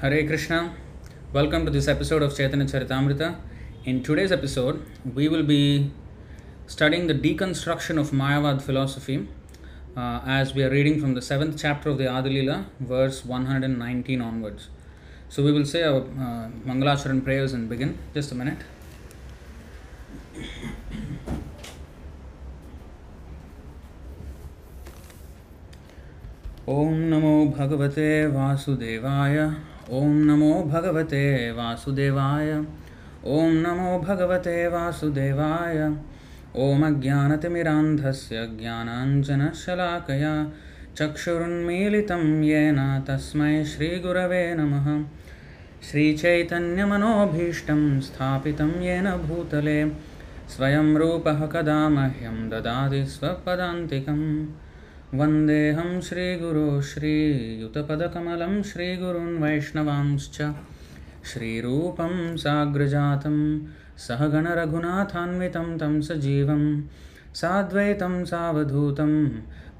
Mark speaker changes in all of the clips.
Speaker 1: Hare Krishna. Welcome to this episode of Chaitanya Charitamrita. In today's episode, we will be studying the deconstruction of Mayavad philosophy uh, as we are reading from the 7th chapter of the Adi-lila, verse 119 onwards. So we will say our uh, Mangalacharan prayers and begin. Just a minute. ॐ नमो भगवते वासुदेवाय ॐ नमो भगवते वासुदेवाय। ॐ नमो भगवते वासुदेवाय। ॐ अज्ञानतिमिरान्धस्य ज्ञानाञ्जनशलाकया चक्षुरुन्मीलितं येन तस्मै श्रीगुरवे नमः। श्रीचैतन्यमनोभीष्टं स्थापितं येन भूतले। स्वयं रूपः कदा मह्यं ददाति स्वपदान्तिकम् वन्देऽहं श्रीगुरो श्रीयुतपदकमलं श्रीगुरून् वैष्णवांश्च। श्रीरूपं साग्रजातं, सहगणरघुनाथान्वितं तं सजीवं, साद्वैतं सावधूतं,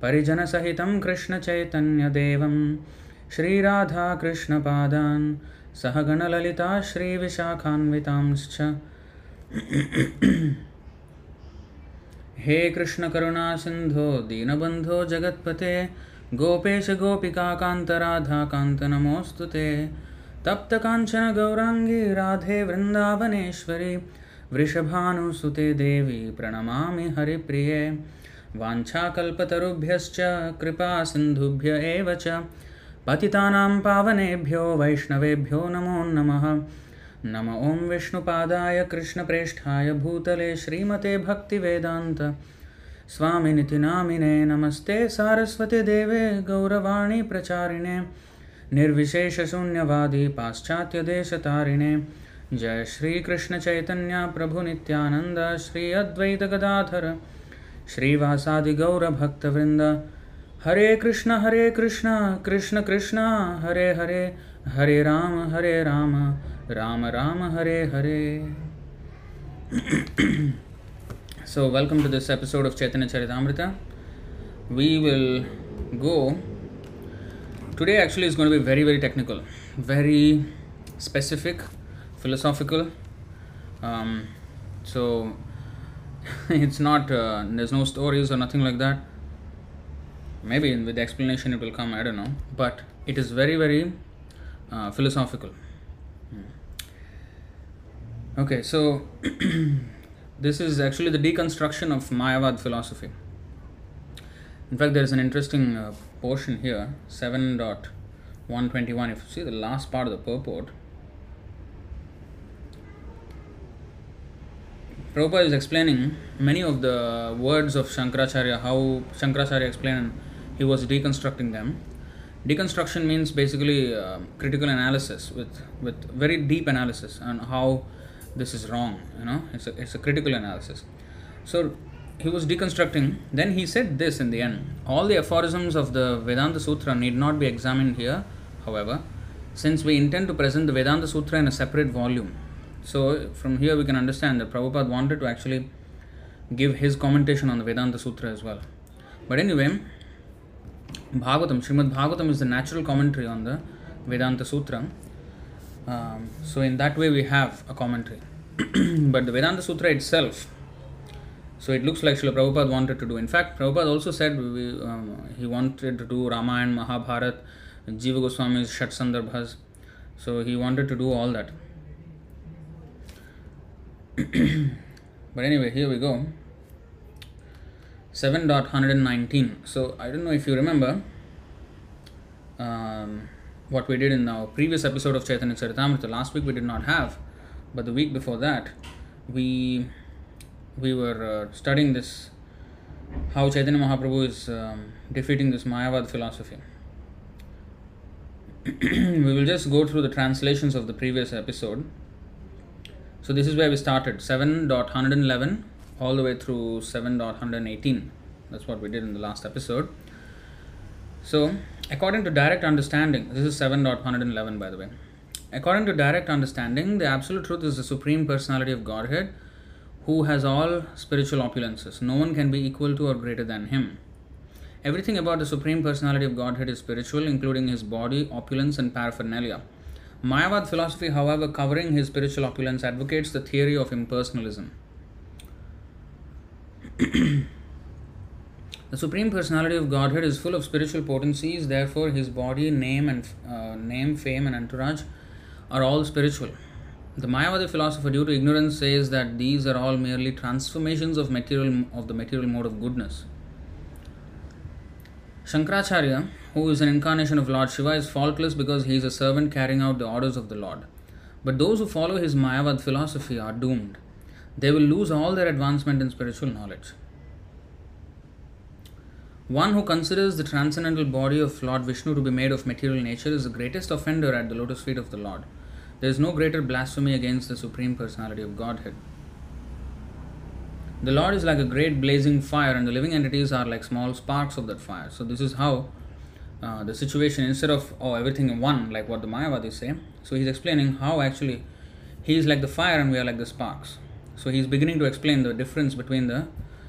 Speaker 1: परिजनसहितं कृष्णचैतन्यदेवं। श्रीराधाकृष्णपादान्, सहगणललिता श्रीविशाखान्वितांश्च। हे कृष्णकरुणा सिन्धो दीनबन्धो जगत्पते। गोपेश गोपिकान्त नमोऽस्तु ते तप्तकाञ्चन गौराङ्गी राधे वृन्दावनेश्वरी। वृषभानुसुते देवी, प्रणमामि हरिप्रिये। वाञ्छाकल्पतरुभ्यश्च कृपा सिन्धुभ्य एव च। पतितानां पावनेभ्यो, वैष्णवेभ्यो नमो नमः। नम ॐ विष्णुपादाय कृष्णप्रेष्ठाय भूतले श्रीमते भक्तिवेदान्त। स्वामिनिति नामिने नमस्ते सारस्वतीदेवे गौरवाणी प्रचारिणे, निर्विशेषशून्यवादी पाश्चात्यदेशतारिणे जय श्रीकृष्णचैतन्य प्रभुनित्यानन्द श्री अद्वैतगदाधर श्रीवासादिगौरभक्तवृन्द हरे कृष्ण हरे कृष्ण कृष्ण कृष्ण, हरे हरे हरे राम हरे Ram. Ram Ram Hare Hare so welcome to this episode of chaitanya charitamrita we will go today actually is going to be very very technical very specific philosophical um, so it's not uh, there's no stories or nothing like that maybe with the explanation it will come i don't know but it is very very uh, philosophical okay so this is actually the deconstruction of mayavad philosophy in fact there is an interesting uh, portion here 7.121 if you see the last part of the purport Prabhupada is explaining many of the words of Shankaracharya, how Shankaracharya explained he was deconstructing them. Deconstruction means basically uh, critical analysis with, with very deep analysis on how this is wrong, you know, it's a, it's a critical analysis. So he was deconstructing, then he said this in the end all the aphorisms of the Vedanta Sutra need not be examined here, however, since we intend to present the Vedanta Sutra in a separate volume. So from here we can understand that Prabhupada wanted to actually give his commentation on the Vedanta Sutra as well. But anyway, Bhagavatam, Srimad Bhagavatam is the natural commentary on the Vedanta Sutra. Um, so in that way we have a commentary. but the Vedanta Sutra itself, so it looks like Srila Prabhupada wanted to do. In fact, Prabhupada also said we, um, he wanted to do Ramayana, Mahabharat, Jiva Goswami's Shat Sandarbhas. So he wanted to do all that. but anyway, here we go. 7.119. So I don't know if you remember um, what we did in our previous episode of Chaitanya Charitamrita. Last week we did not have, but the week before that we we were uh, studying this how Chaitanya Mahaprabhu is um, defeating this Mayavad philosophy. we will just go through the translations of the previous episode. So this is where we started 7.111 all the way through 7.118. That's what we did in the last episode. So, according to direct understanding, this is 7.111 by the way. According to direct understanding, the absolute truth is the supreme personality of Godhead who has all spiritual opulences. No one can be equal to or greater than him. Everything about the Supreme Personality of Godhead is spiritual, including his body, opulence, and paraphernalia. Mayavad philosophy, however, covering his spiritual opulence, advocates the theory of impersonalism. the Supreme Personality of Godhead is full of spiritual potencies, therefore, his body, name, and uh, name, fame, and entourage are all spiritual. The Mayavadi philosopher, due to ignorance, says that these are all merely transformations of material of the material mode of goodness. Shankaracharya, who is an incarnation of Lord Shiva, is faultless because he is a servant carrying out the orders of the Lord. But those who follow his Mayavad philosophy are doomed. They will lose all their advancement in spiritual knowledge. One who considers the transcendental body of Lord Vishnu to be made of material nature is the greatest offender at the lotus feet of the Lord. There is no greater blasphemy against the Supreme Personality of Godhead. The Lord is like a great blazing fire, and the living entities are like small sparks of that fire. So, this is how uh, the situation, instead of oh, everything in one, like what the Mayavadis say, so he's explaining how actually he is like the fire and we are like the sparks. So, he's beginning to explain the difference between the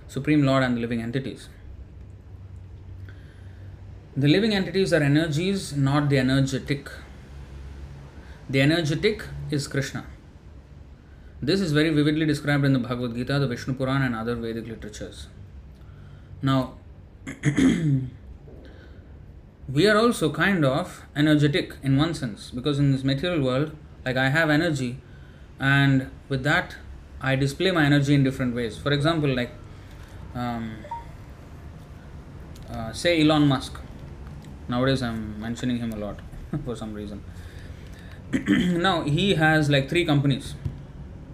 Speaker 1: Supreme Lord and the living entities. The living entities are energies, not the energetic. The energetic is Krishna. This is very vividly described in the Bhagavad Gita, the Vishnu Puran, and other Vedic literatures. Now, we are also kind of energetic in one sense because in this material world, like I have energy, and with that, I display my energy in different ways. For example, like um, uh, say Elon Musk. Nowadays, I'm mentioning him a lot for some reason. now he has like three companies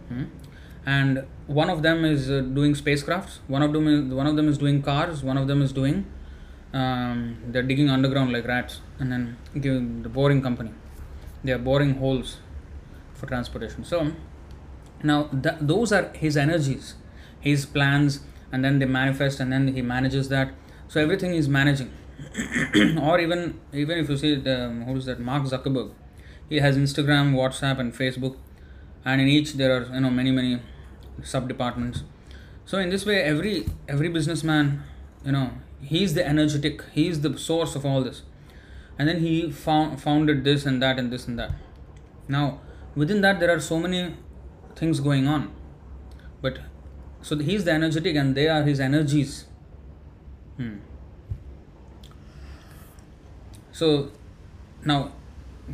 Speaker 1: Hmm? And one of them is uh, doing spacecrafts. One of them is one of them is doing cars. One of them is doing um, they're digging underground like rats, and then giving the boring company. They are boring holes for transportation. So now th- those are his energies, his plans, and then they manifest, and then he manages that. So everything is managing. or even even if you see the who is that Mark Zuckerberg, he has Instagram, WhatsApp, and Facebook. And in each there are you know many many sub departments so in this way every every businessman you know he's the energetic he's the source of all this. And then he found founded this and that and this and that. Now within that there are so many things going on. But so he's the energetic and they are his energies. Hmm. So now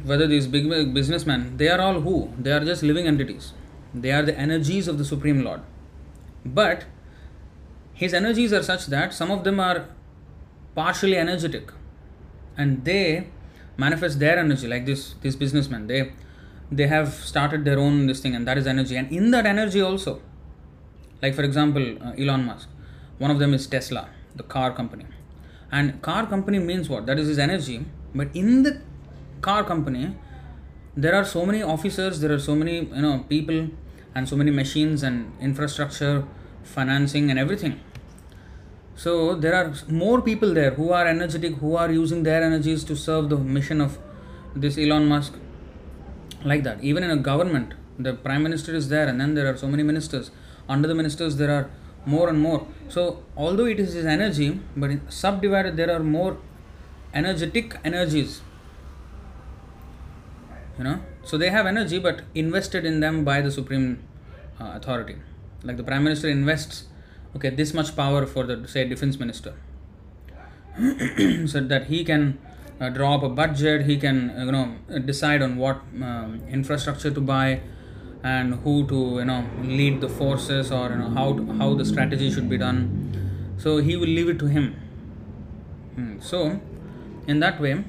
Speaker 1: whether these big businessmen, they are all who? They are just living entities. They are the energies of the Supreme Lord. But his energies are such that some of them are partially energetic and they manifest their energy like this this businessman they they have started their own this thing and that is energy and in that energy also like for example uh, elon musk one of them is tesla the car company and car company means what? That is his energy. But in the car company there are so many officers there are so many you know people and so many machines and infrastructure financing and everything. So there are more people there who are energetic who are using their energies to serve the mission of this elon musk. Like that. Even in a government the prime minister is there and then there are so many ministers. Under the ministers there are more and more. So although it is his energy but subdivided there are more energetic energies. You know? So they have energy but invested in them by the supreme uh, authority. Like the prime minister invests okay this much power for the say defense minister. So that he can uh, draw up a budget he can uh, you know decide on what um, infrastructure to buy and who to you know lead the forces or you know how to, how the strategy should be done so he will leave it to him hmm. so in that way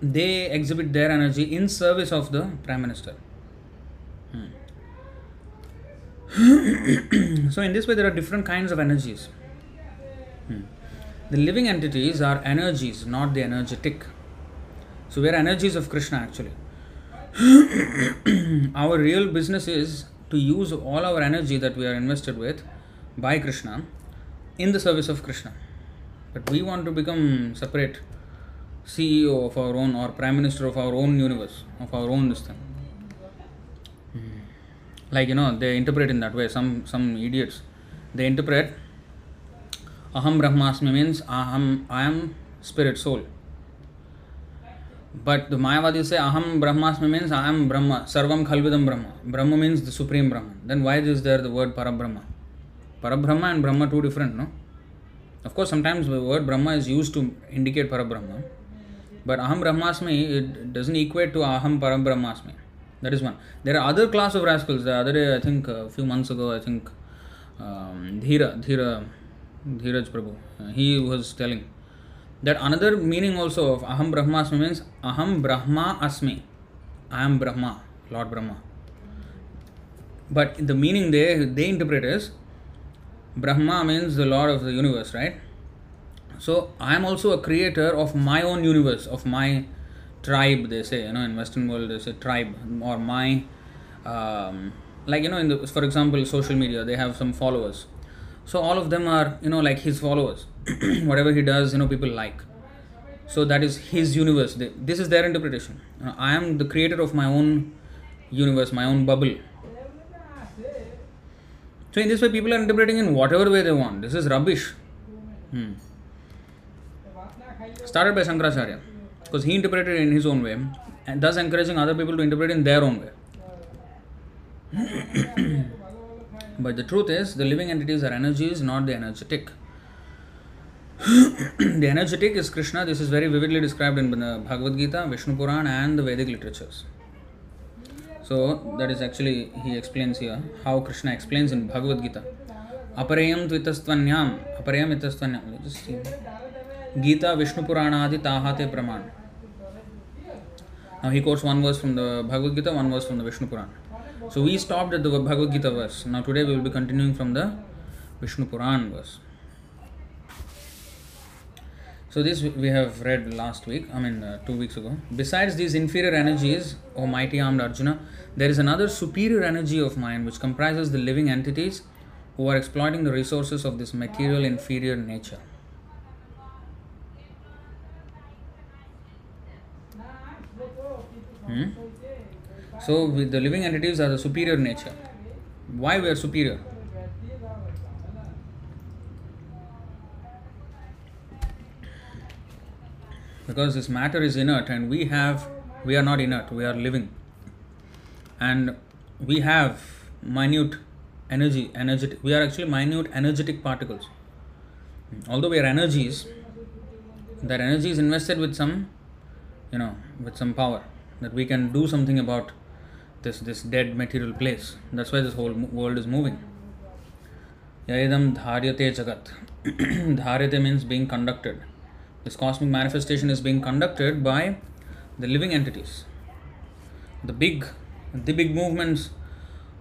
Speaker 1: they exhibit their energy in service of the prime minister hmm. so in this way there are different kinds of energies hmm. the living entities are energies not the energetic so we are energies of krishna actually our real business is to use all our energy that we are invested with by krishna in the service of krishna but we want to become separate CEO of our own or Prime Minister of our own universe, of our own this thing. Hmm. Like you know, they interpret in that way. Some some idiots, they interpret Aham Brahmasmi means Aham I am spirit soul. But the Mayavadis say Aham Brahmasmi means I am Brahma, Sarvam Khalvidam Brahma. Brahma means the Supreme Brahman. Then why is there the word Parabrahma? Parabrahma and Brahma two different, no? Of course, sometimes the word Brahma is used to indicate Parabrahma. But Aham Brahmasmi, it doesn't equate to Aham Parabrahmasmi. That is one. There are other class of rascals. The other day, I think a few months ago, I think um, Dhira, Dhira, Dhiraj Prabhu, he was telling that another meaning also of Aham Brahmasmi means Aham Brahma Asmi. I am Brahma, Lord Brahma. But the meaning they they interpret is Brahma means the Lord of the universe, right? So I am also a creator of my own universe, of my tribe. They say, you know, in Western world they say tribe or my, um, like you know, in the for example, social media they have some followers. So all of them are you know like his followers. Whatever he does, you know, people like. So that is his universe. This is their interpretation. I am the creator of my own universe, my own bubble. So in this way, people are interpreting in whatever way they want. This is rubbish. Hmm. Started by Shankaracharya because he interpreted in his own way and thus encouraging other people to interpret in their own way. But the truth is, the living entities are energies, not the energetic. the energetic is Krishna. This is very vividly described in the Bhagavad Gita, Vishnu Puran, and the Vedic literatures. So that is actually he explains here how Krishna explains in Bhagavad Gita. Aparayam tvitastvanyam, aparayam itastvanyam. Just see. Gita Vishnu Puranadi Tahate Praman. Now he quotes one verse from the Bhagavad Gita, one verse from the Vishnu Puran. So we stopped at the Bhagavad Gita verse. Now today we will be continuing from the Vishnu Puran verse. So this we have read last week, I mean uh, two weeks ago. Besides these inferior energies, O mighty armed Arjuna, there is another superior energy of mind which comprises the living entities who are exploiting the resources of this material inferior nature. Hmm? So the living entities are the superior nature. Why we are superior? because this matter is inert and we have we are not inert we are living and we have minute energy energetic we are actually minute energetic particles although we are energies that energy is invested with some you know with some power that we can do something about this this dead material place. That's why this whole world is moving. Yadam dharyate jagat. Dharyate means being conducted. This cosmic manifestation is being conducted by the living entities. The big, the big movements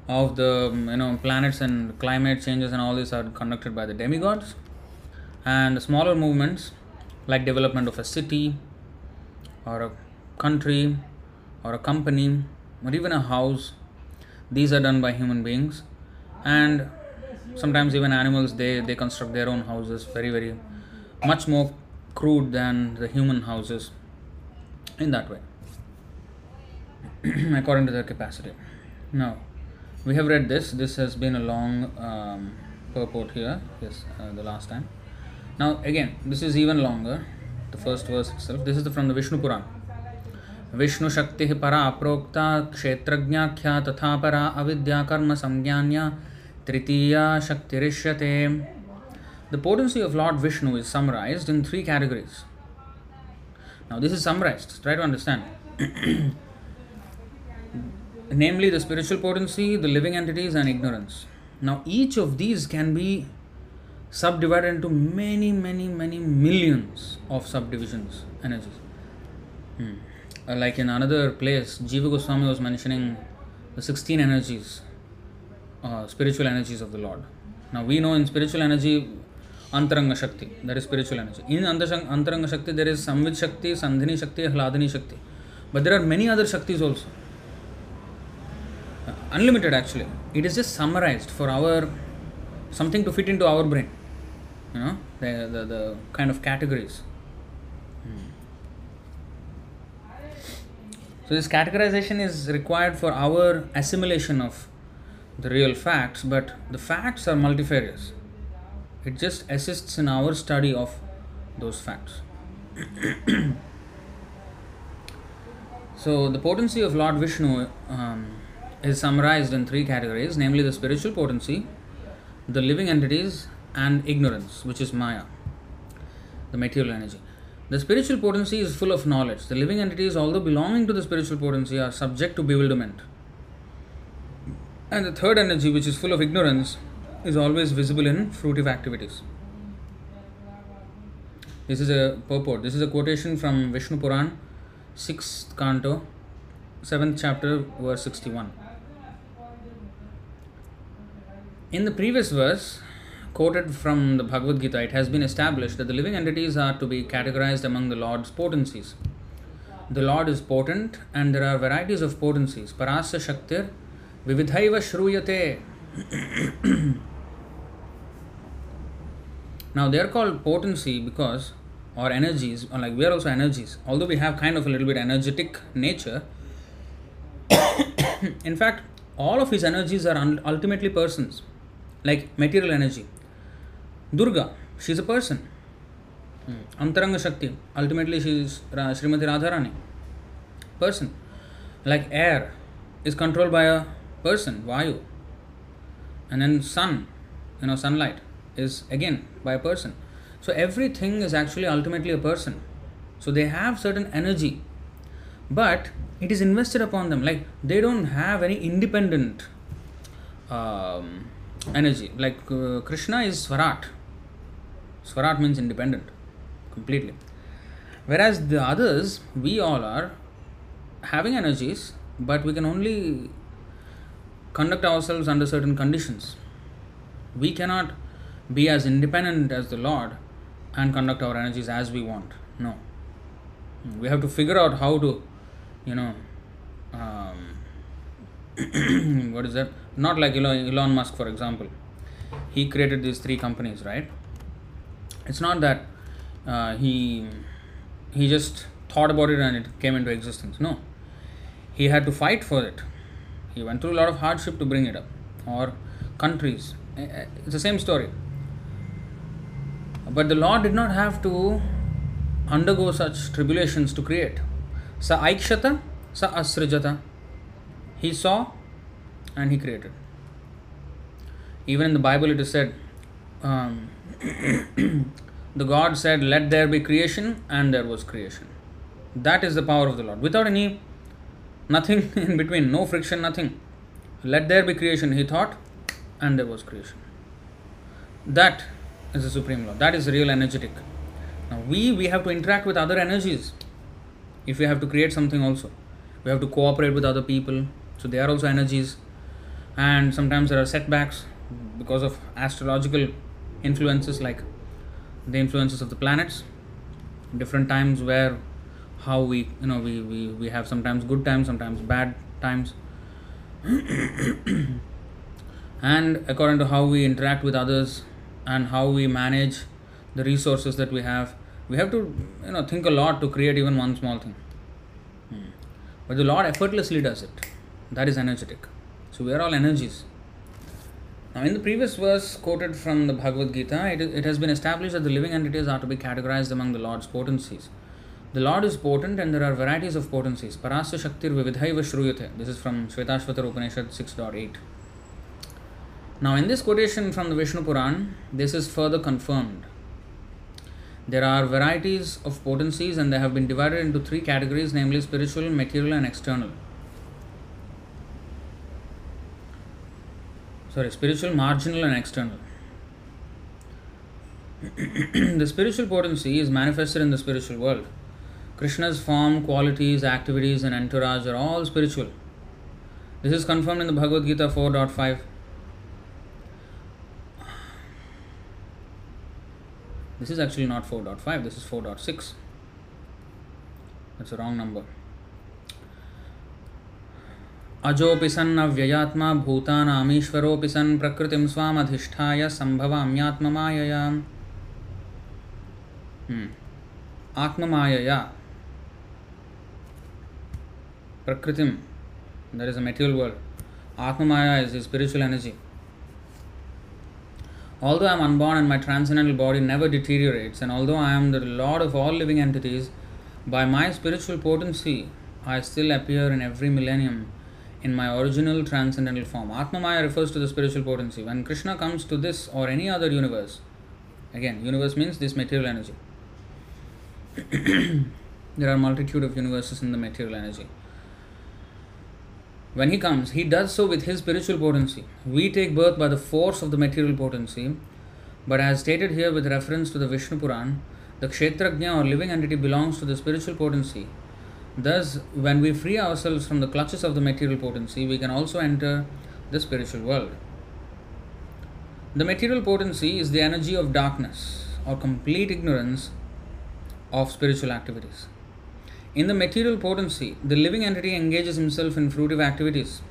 Speaker 1: of the you know planets and climate changes and all these are conducted by the demigods, and the smaller movements like development of a city or a country or a company or even a house these are done by human beings and sometimes even animals they they construct their own houses very very much more crude than the human houses in that way, according to their capacity. Now, we have read this. This has been a long um, purport here, yes, uh, the last time. Now, again, this is even longer, the first verse itself. This is the, from the Vishnu Puran. विष्णुशक्ति परा प्रोक्ता क्षेत्रज्ञाख्या तथा परा अविद्या कर्म संज्ञान्या तृतीया शक्तिरिष्यते। The potency of Lord Vishnu is summarised in three categories now this is summarised try to understand namely the spiritual potency the living entities and ignorance now each of these can be subdivided into many many many millions of subdivisions energies Uh, like in another place, Jiva Goswami was mentioning the 16 energies, uh, spiritual energies of the Lord. Now, we know in spiritual energy, Antaranga Shakti, that is spiritual energy. In Antaranga Shakti, there is Samvid Shakti, Sandhini Shakti, Hladini Shakti. But there are many other Shaktis also. Uh, unlimited actually. It is just summarized for our something to fit into our brain. You know, the, the, the kind of categories. So, this categorization is required for our assimilation of the real facts, but the facts are multifarious. It just assists in our study of those facts. So, the potency of Lord Vishnu um, is summarized in three categories namely, the spiritual potency, the living entities, and ignorance, which is Maya, the material energy. The spiritual potency is full of knowledge. The living entities, although belonging to the spiritual potency, are subject to bewilderment. And the third energy, which is full of ignorance, is always visible in fruitive activities. This is a purport. This is a quotation from Vishnu Puran, 6th canto, 7th chapter, verse 61. In the previous verse, quoted from the Bhagavad Gita, it has been established that the living entities are to be categorized among the Lord's potencies. The Lord is potent, and there are varieties of potencies. Parasya Shaktir, Vividhaiva Shruyate. now they are called potency because, or energies, or like we are also energies. Although we have kind of a little bit energetic nature, in fact, all of his energies are ultimately persons, like material energy. Durga, she's a person. Antaranga Shakti, ultimately she is Ra- Srimati Radharani. Person. Like air is controlled by a person, Vayu. And then sun, you know, sunlight is again by a person. So everything is actually ultimately a person. So they have certain energy, but it is invested upon them. Like they don't have any independent um, energy. Like uh, Krishna is Swarat. Swarat means independent, completely. Whereas the others, we all are having energies, but we can only conduct ourselves under certain conditions. We cannot be as independent as the Lord and conduct our energies as we want. No. We have to figure out how to, you know, um, what is that? Not like Elon, Elon Musk, for example. He created these three companies, right? It's not that uh, he he just thought about it and it came into existence. No, he had to fight for it. He went through a lot of hardship to bring it up. Or countries, Eh, eh, it's the same story. But the Lord did not have to undergo such tribulations to create. Sa aikshata, sa asrijata. He saw and he created. Even in the Bible, it is said, um, the God said, Let there be creation, and there was creation. That is the power of the Lord. Without any, nothing in between, no friction, nothing. Let there be creation, he thought, and there was creation. That is the supreme law. That is real energetic. Now we we have to interact with other energies. If we have to create something also, we have to cooperate with other people. So they are also energies, and sometimes there are setbacks because of astrological influences like the influences of the planets. Different times where how we you know we, we, we have sometimes good times, sometimes bad times. and according to how we interact with others and how we manage the resources that we have we have to you know think a lot to create even one small thing Hmm. but the lord effortlessly does it that is energetic so we are all energies now in the previous verse quoted from the bhagavad gita it, it has been established that the living entities are to be categorized among the lord's potencies the Lord is potent and there are varieties of potencies. Parasya Shaktir Vividhaiva Shruyate. This is from Shvetashvatara Upanishad 6.8. Now, in this quotation from the Vishnu Puran, this is further confirmed. There are varieties of potencies and they have been divided into three categories namely spiritual, material, and external. Sorry, spiritual, marginal, and external. the spiritual potency is manifested in the spiritual world. Krishna's form, qualities, activities, and entourage are all spiritual. This is confirmed in the Bhagavad Gita 4.5. This is actually not 4.5, this is 4.6. That's a wrong number. अजोऽपि सन् अव्ययात्मा भूतानामीश्वरोऽपि सन् प्रकृतिं स्वामधिष्ठाय सम्भवाम्यात्ममायया Hmm. Atmamayaya. Prakritim. That is a material world. Atmamaya is the spiritual energy. Although I am unborn and my transcendental body never deteriorates, and although I am the lord of all living entities, by my spiritual potency, I still appear in every millennium in my original transcendental form. Atmamaya refers to the spiritual potency. When Krishna comes to this or any other universe, again, universe means this material energy. there are multitude of universes in the material energy. When he comes, he does so with his spiritual potency. We take birth by the force of the material potency, but as stated here with reference to the Vishnu Puran, the Kshetrajna or living entity belongs to the spiritual potency. Thus, when we free ourselves from the clutches of the material potency, we can also enter the spiritual world. The material potency is the energy of darkness or complete ignorance of spiritual activities. In the material potency, the living entity engages himself in fruitive activities.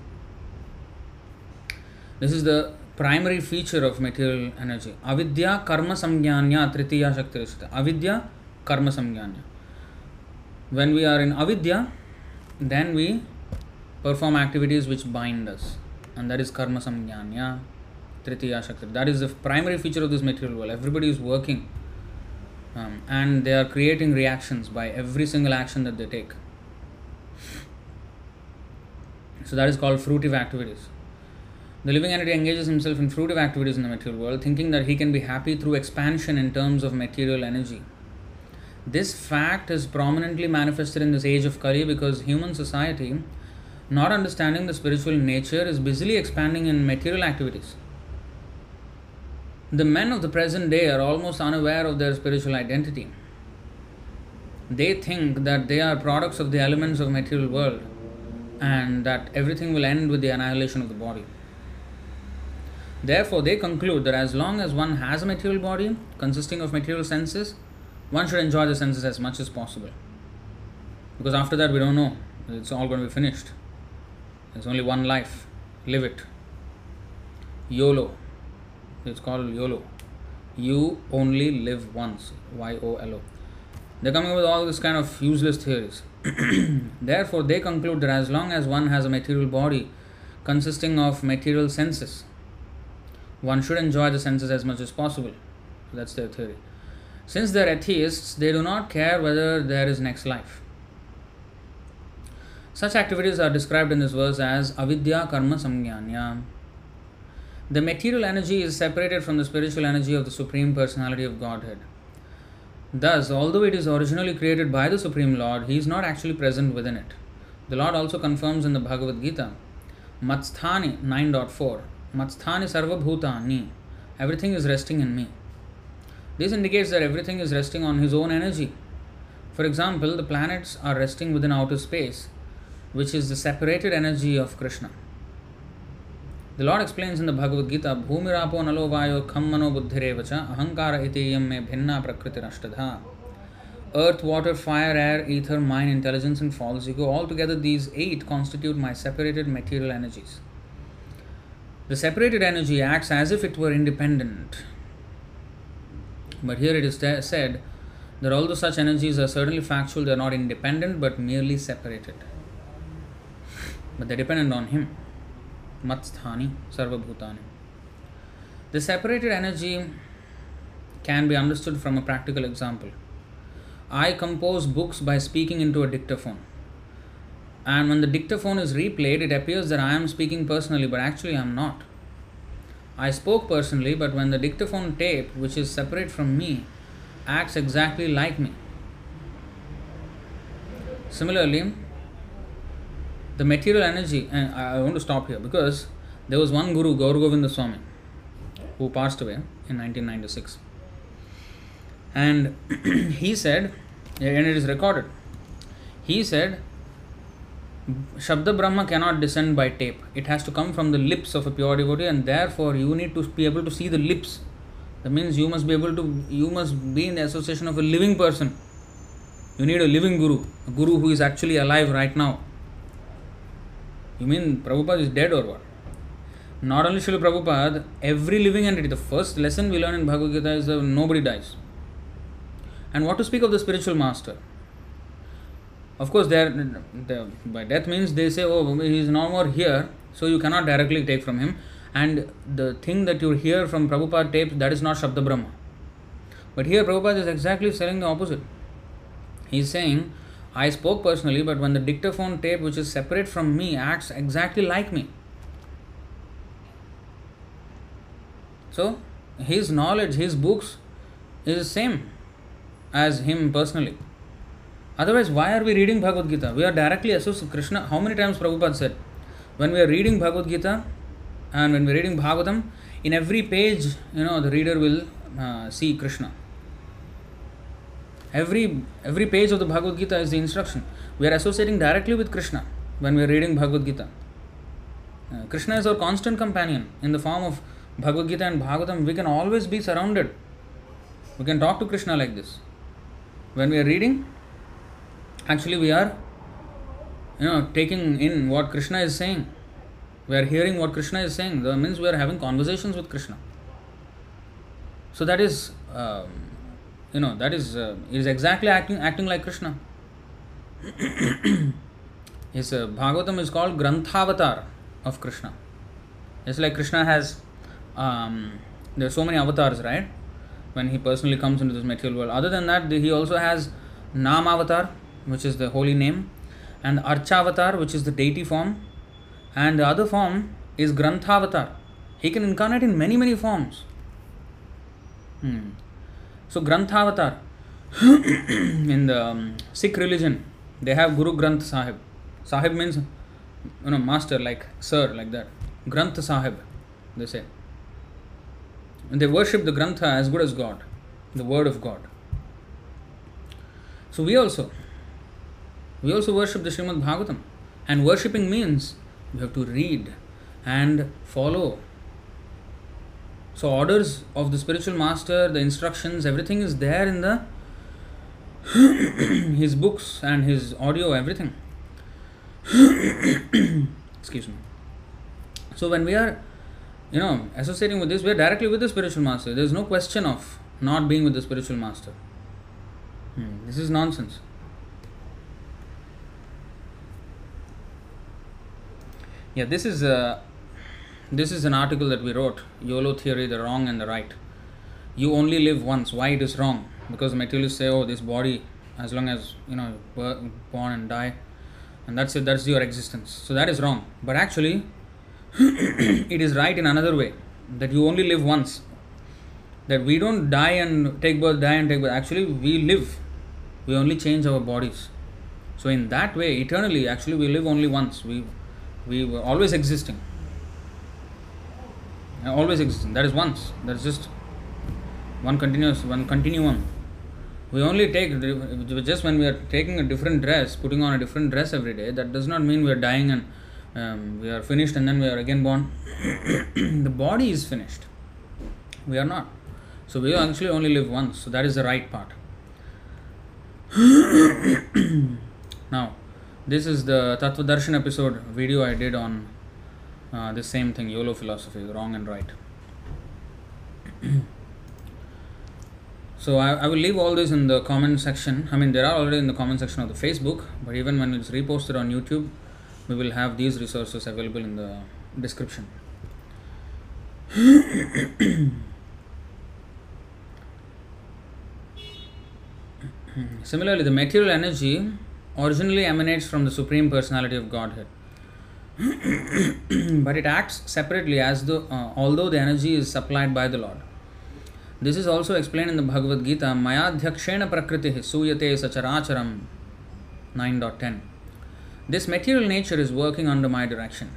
Speaker 1: This is the primary feature of material energy. Avidya karma samgyanya tritiya shakti Avidya karma samgyanya. When we are in avidya, then we perform activities which bind us, and that is karma samgyanya tritiya shakti. That is the primary feature of this material world. Everybody is working um, and they are creating reactions by every single action that they take. So that is called fruitive activities. The living entity engages himself in fruitive activities in the material world, thinking that he can be happy through expansion in terms of material energy. This fact is prominently manifested in this age of Kali because human society, not understanding the spiritual nature, is busily expanding in material activities. The men of the present day are almost unaware of their spiritual identity. They think that they are products of the elements of material world and that everything will end with the annihilation of the body. Therefore, they conclude that as long as one has a material body consisting of material senses, one should enjoy the senses as much as possible. Because after that, we don't know. It's all going to be finished. There's only one life. Live it. YOLO. It's called YOLO. You only live once. Y O L O. They're coming up with all this kind of useless theories. Therefore, they conclude that as long as one has a material body consisting of material senses, one should enjoy the senses as much as possible. That's their theory. Since they're atheists, they do not care whether there is next life. Such activities are described in this verse as avidya karma samgyanya. The material energy is separated from the spiritual energy of the Supreme Personality of Godhead. Thus, although it is originally created by the Supreme Lord, He is not actually present within it. The Lord also confirms in the Bhagavad Gita, Matsthani 9.4, Matsthani Sarvabhutani, everything is resting in me. This indicates that everything is resting on His own energy. For example, the planets are resting within outer space, which is the separated energy of Krishna. The Lord explains in the Bhagavad Gita, Bhumirapo nalo vayo kham mano buddhirevacha ahankara iteyam me bhinna prakriti rashtadha. Earth, water, fire, air, ether, mind, intelligence, and false ego, altogether these eight constitute my separated material energies. The separated energy acts as if it were independent. But here it is said that although such energies are certainly factual, they are not independent but merely separated. But they are dependent on Him. Matsthani Sarvabhutani. The separated energy can be understood from a practical example. I compose books by speaking into a dictaphone. And when the dictaphone is replayed, it appears that I am speaking personally, but actually I am not. I spoke personally, but when the dictaphone tape, which is separate from me, acts exactly like me. Similarly, the material energy, and I want to stop here because there was one guru, Gaur Govinda Swami, who passed away in 1996. And he said, and it is recorded, he said, Shabda Brahma cannot descend by tape. It has to come from the lips of a pure devotee, and therefore you need to be able to see the lips. That means you must be able to, you must be in the association of a living person. You need a living guru, a guru who is actually alive right now. You mean Prabhupada is dead or what? Not only Srila Prabhupada, every living entity, the first lesson we learn in Bhagavad Gita is that nobody dies. And what to speak of the spiritual master? Of course, they by death means they say, oh, he is no more here, so you cannot directly take from him. And the thing that you hear from Prabhupada tapes, that is not Shabda Brahma. But here Prabhupada is exactly saying the opposite. He is saying, I spoke personally, but when the dictaphone tape, which is separate from me, acts exactly like me. So, his knowledge, his books is the same as him personally. Otherwise, why are we reading Bhagavad Gita? We are directly associated. Krishna, how many times Prabhupada said, when we are reading Bhagavad Gita and when we are reading Bhagavatam, in every page, you know, the reader will uh, see Krishna. Every every page of the Bhagavad Gita is the instruction. We are associating directly with Krishna when we are reading Bhagavad Gita. Uh, Krishna is our constant companion in the form of Bhagavad Gita and Bhagavatam. We can always be surrounded. We can talk to Krishna like this. When we are reading, actually we are you know taking in what Krishna is saying. We are hearing what Krishna is saying. That means we are having conversations with Krishna. So that is um, you know that is uh, is exactly acting acting like Krishna. His uh, Bhagavatam is called Grantavatar of Krishna. It's like Krishna has um, there are so many avatars, right? When he personally comes into this material world. Other than that, he also has Nam Avatar, which is the holy name, and Archavatar, which is the deity form, and the other form is Grantavatar. He can incarnate in many many forms. Hmm. So Grantha in the um, Sikh religion, they have Guru Granth Sahib. Sahib means you know master, like sir, like that. Granth Sahib, they say. And they worship the Grantha as good as God, the word of God. So we also, we also worship the Srimad Bhagavatam. And worshipping means we have to read and follow so orders of the spiritual master, the instructions, everything is there in the his books and his audio, everything. Excuse me. So when we are, you know, associating with this, we are directly with the spiritual master. There is no question of not being with the spiritual master. Hmm. This is nonsense. Yeah, this is. Uh, this is an article that we wrote YOLO theory, the wrong and the right. You only live once. Why it is wrong? Because materialists say, oh, this body, as long as you know, born and die, and that's it, that's your existence. So that is wrong. But actually, it is right in another way that you only live once. That we don't die and take birth, die and take birth. Actually, we live. We only change our bodies. So in that way, eternally, actually, we live only once. We we were always existing always existing. That is once. That is just one continuous, one continuum. We only take just when we are taking a different dress, putting on a different dress every day. That does not mean we are dying and um, we are finished and then we are again born. the body is finished. We are not. So we actually only live once. So that is the right part. now, this is the Tattva Darshan episode video I did on uh, the same thing YOLO philosophy, wrong and right. so I, I will leave all this in the comment section. I mean, there are already in the comment section of the Facebook, but even when it's reposted on YouTube, we will have these resources available in the description. Similarly, the material energy originally emanates from the Supreme Personality of Godhead. but it acts separately as though, uh, although the energy is supplied by the Lord. This is also explained in the Bhagavad Gita, Mayadhyakshena prakriti suyate sacharacharam 9.10. This material nature is working under my direction,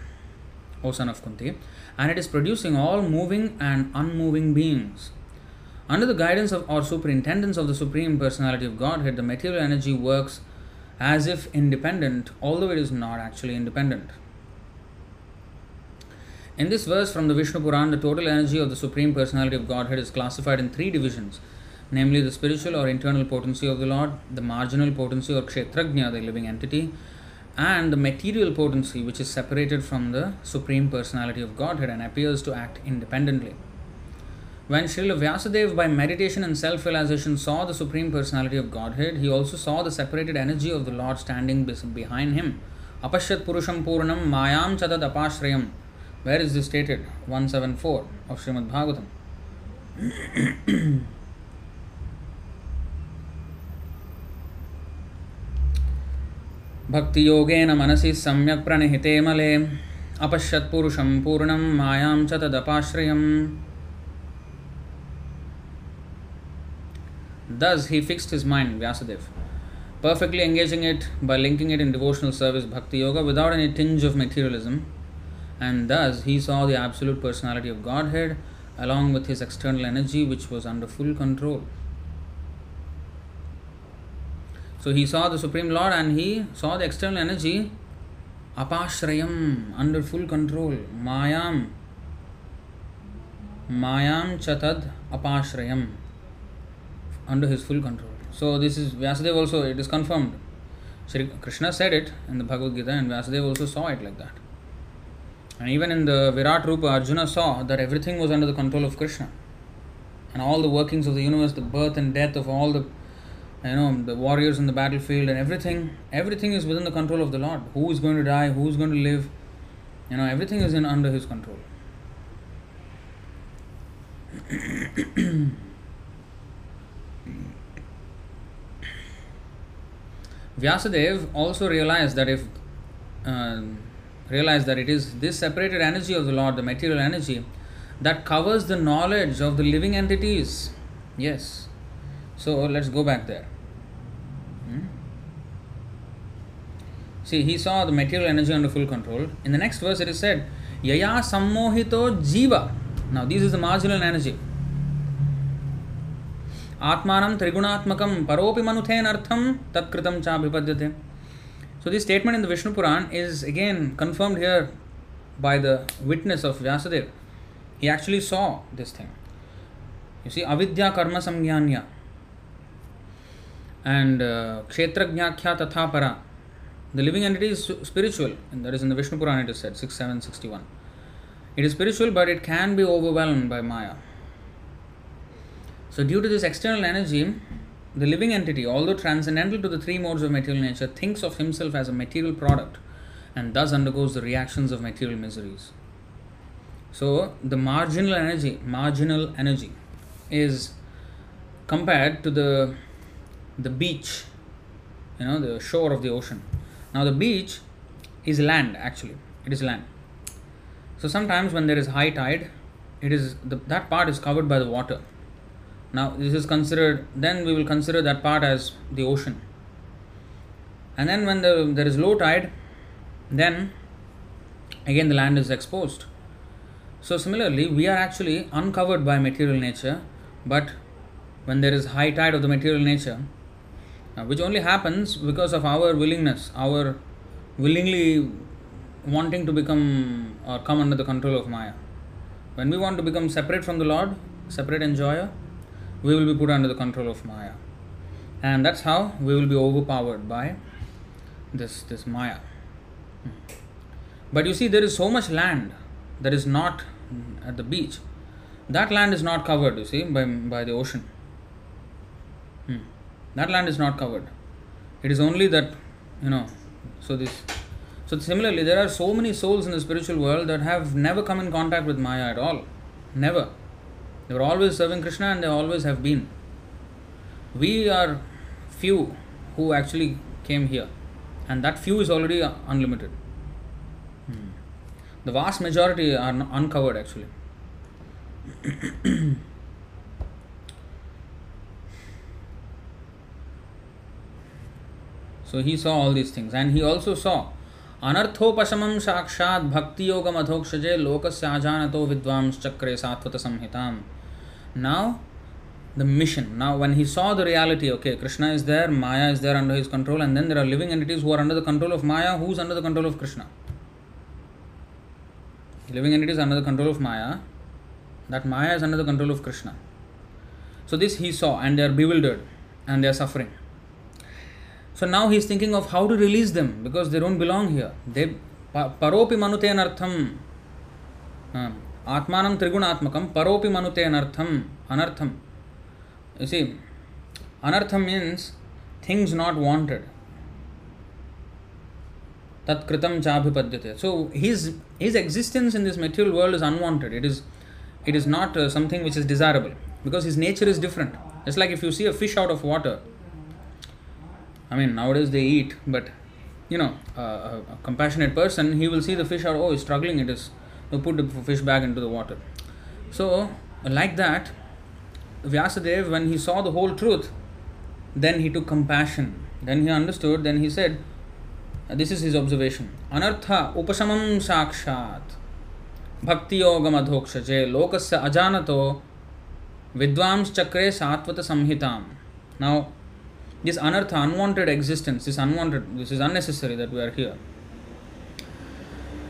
Speaker 1: O son of Kunti, and it is producing all moving and unmoving beings. Under the guidance of or superintendence of the Supreme Personality of Godhead, the material energy works as if independent, although it is not actually independent. In this verse from the Vishnu Puran, the total energy of the Supreme Personality of Godhead is classified in three divisions namely the spiritual or internal potency of the Lord, the marginal potency or Kshetrajna, the living entity, and the material potency which is separated from the Supreme Personality of Godhead and appears to act independently. When Srila Vyasadeva, by meditation and self realization, saw the Supreme Personality of Godhead, he also saw the separated energy of the Lord standing behind him. Apashyat Purusham Purnam Mayam Chadad Apashrayam where is this stated? 174 of Srimad Bhagavatam. भक्तियोगेन मनसि सम्यक् प्रणिहिते मले अपश्यत्पुरुषं पूर्णं मायां च तदपाश्रयम् Thus he fixed his mind, Vyasadeva, perfectly engaging it by linking it in devotional service, bhakti yoga, without any tinge of materialism. And thus he saw the absolute personality of Godhead along with his external energy, which was under full control. So he saw the Supreme Lord and he saw the external energy apashrayam under full control. Mayam. Mayam chatad apashrayam under his full control. So this is Vyasadeva also, it is confirmed. Sri Krishna said it in the Bhagavad Gita and Vyasadeva also saw it like that. And even in the Virat Rupa, Arjuna saw that everything was under the control of Krishna. And all the workings of the universe, the birth and death of all the you know the warriors in the battlefield and everything everything is within the control of the lord who is going to die who is going to live you know everything is in under his control Vyasadeva also realized that if uh, realized that it is this separated energy of the Lord, the material energy, that covers the knowledge of the living entities. Yes. So let's go back there. Hmm? See, he saw the material energy under full control. In the next verse, it is said, Yaya sammohito jiva. Now, this is the marginal energy. आत्मा त्रिगुणात्मक परोपी मनुथेन अर्थम तत्कृत चाभिपद्यते। So this statement in the Vishnu Purana is again confirmed here by the witness of Vyasadeva he actually saw this thing you see अविद्या कर्म संज्ञान्या and क्षेत्रज्ञाख्या तथा परा the living and it is spiritual that is in the Vishnu Purana it is set six seven sixty one it is spiritual but it can be overwhelmed by maya So, due to this external energy, the living entity, although transcendental to the three modes of material nature, thinks of himself as a material product and thus undergoes the reactions of material miseries. So, the marginal energy, marginal energy, is compared to the the beach, you know, the shore of the ocean. Now, the beach is land actually. It is land. So sometimes when there is high tide, it is the, that part is covered by the water now, this is considered, then we will consider that part as the ocean. And then, when the, there is low tide, then again the land is exposed. So, similarly, we are actually uncovered by material nature, but when there is high tide of the material nature, uh, which only happens because of our willingness, our willingly wanting to become or come under the control of Maya. When we want to become separate from the Lord, separate enjoyer, we will be put under the control of Maya. And that's how we will be overpowered by this, this Maya. But you see, there is so much land that is not at the beach. That land is not covered, you see, by, by the ocean. Hmm. That land is not covered. It is only that, you know, so this. So similarly, there are so many souls in the spiritual world that have never come in contact with Maya at all. Never. They were always serving Krishna and they always have been. We are few who actually came here, and that few is already unlimited. Hmm. The vast majority are uncovered actually. so he saw all these things, and he also saw अनर्थोपशमं साक्षात् भक्तियोगमधोक्षजे लोकस्याजानतो विद्वांश्चक्रे Satvata संहिताम् now the mission. Now when he saw the reality okay krishna is there maya is there under his control and then there are living entities who are under the control of maya. Who's under the control of krishna? Living entities under the control of maya. That maya is under the control of krishna. So this he saw and they are bewildered and they are suffering. So now he is thinking of how to release them because they don't belong here. They paropi ఆత్మానం త్రిగుణాత్మకం పరోపి మనుతే అనర్థం అనర్థం you see అనర్థం means things not wanted తత్కృతం చాభిపద్యతే so his his existence in this material world is unwanted it is it is not something which is desirable because his nature is different it's like if you see a fish out of water I mean, nowadays they eat, but you know, uh, a compassionate person, he will see the fish out, oh, he's struggling, it is to put the fish back into the water. So, like that, Vyasadeva, when he saw the whole truth, then he took compassion. Then he understood, then he said, this is his observation. Anartha upashamam sakshat bhakti yogam adhokshaje lokasya ajanato vidvams chakre satvata samhitam. Now, this anartha, unwanted existence, this unwanted, this is unnecessary that we are here.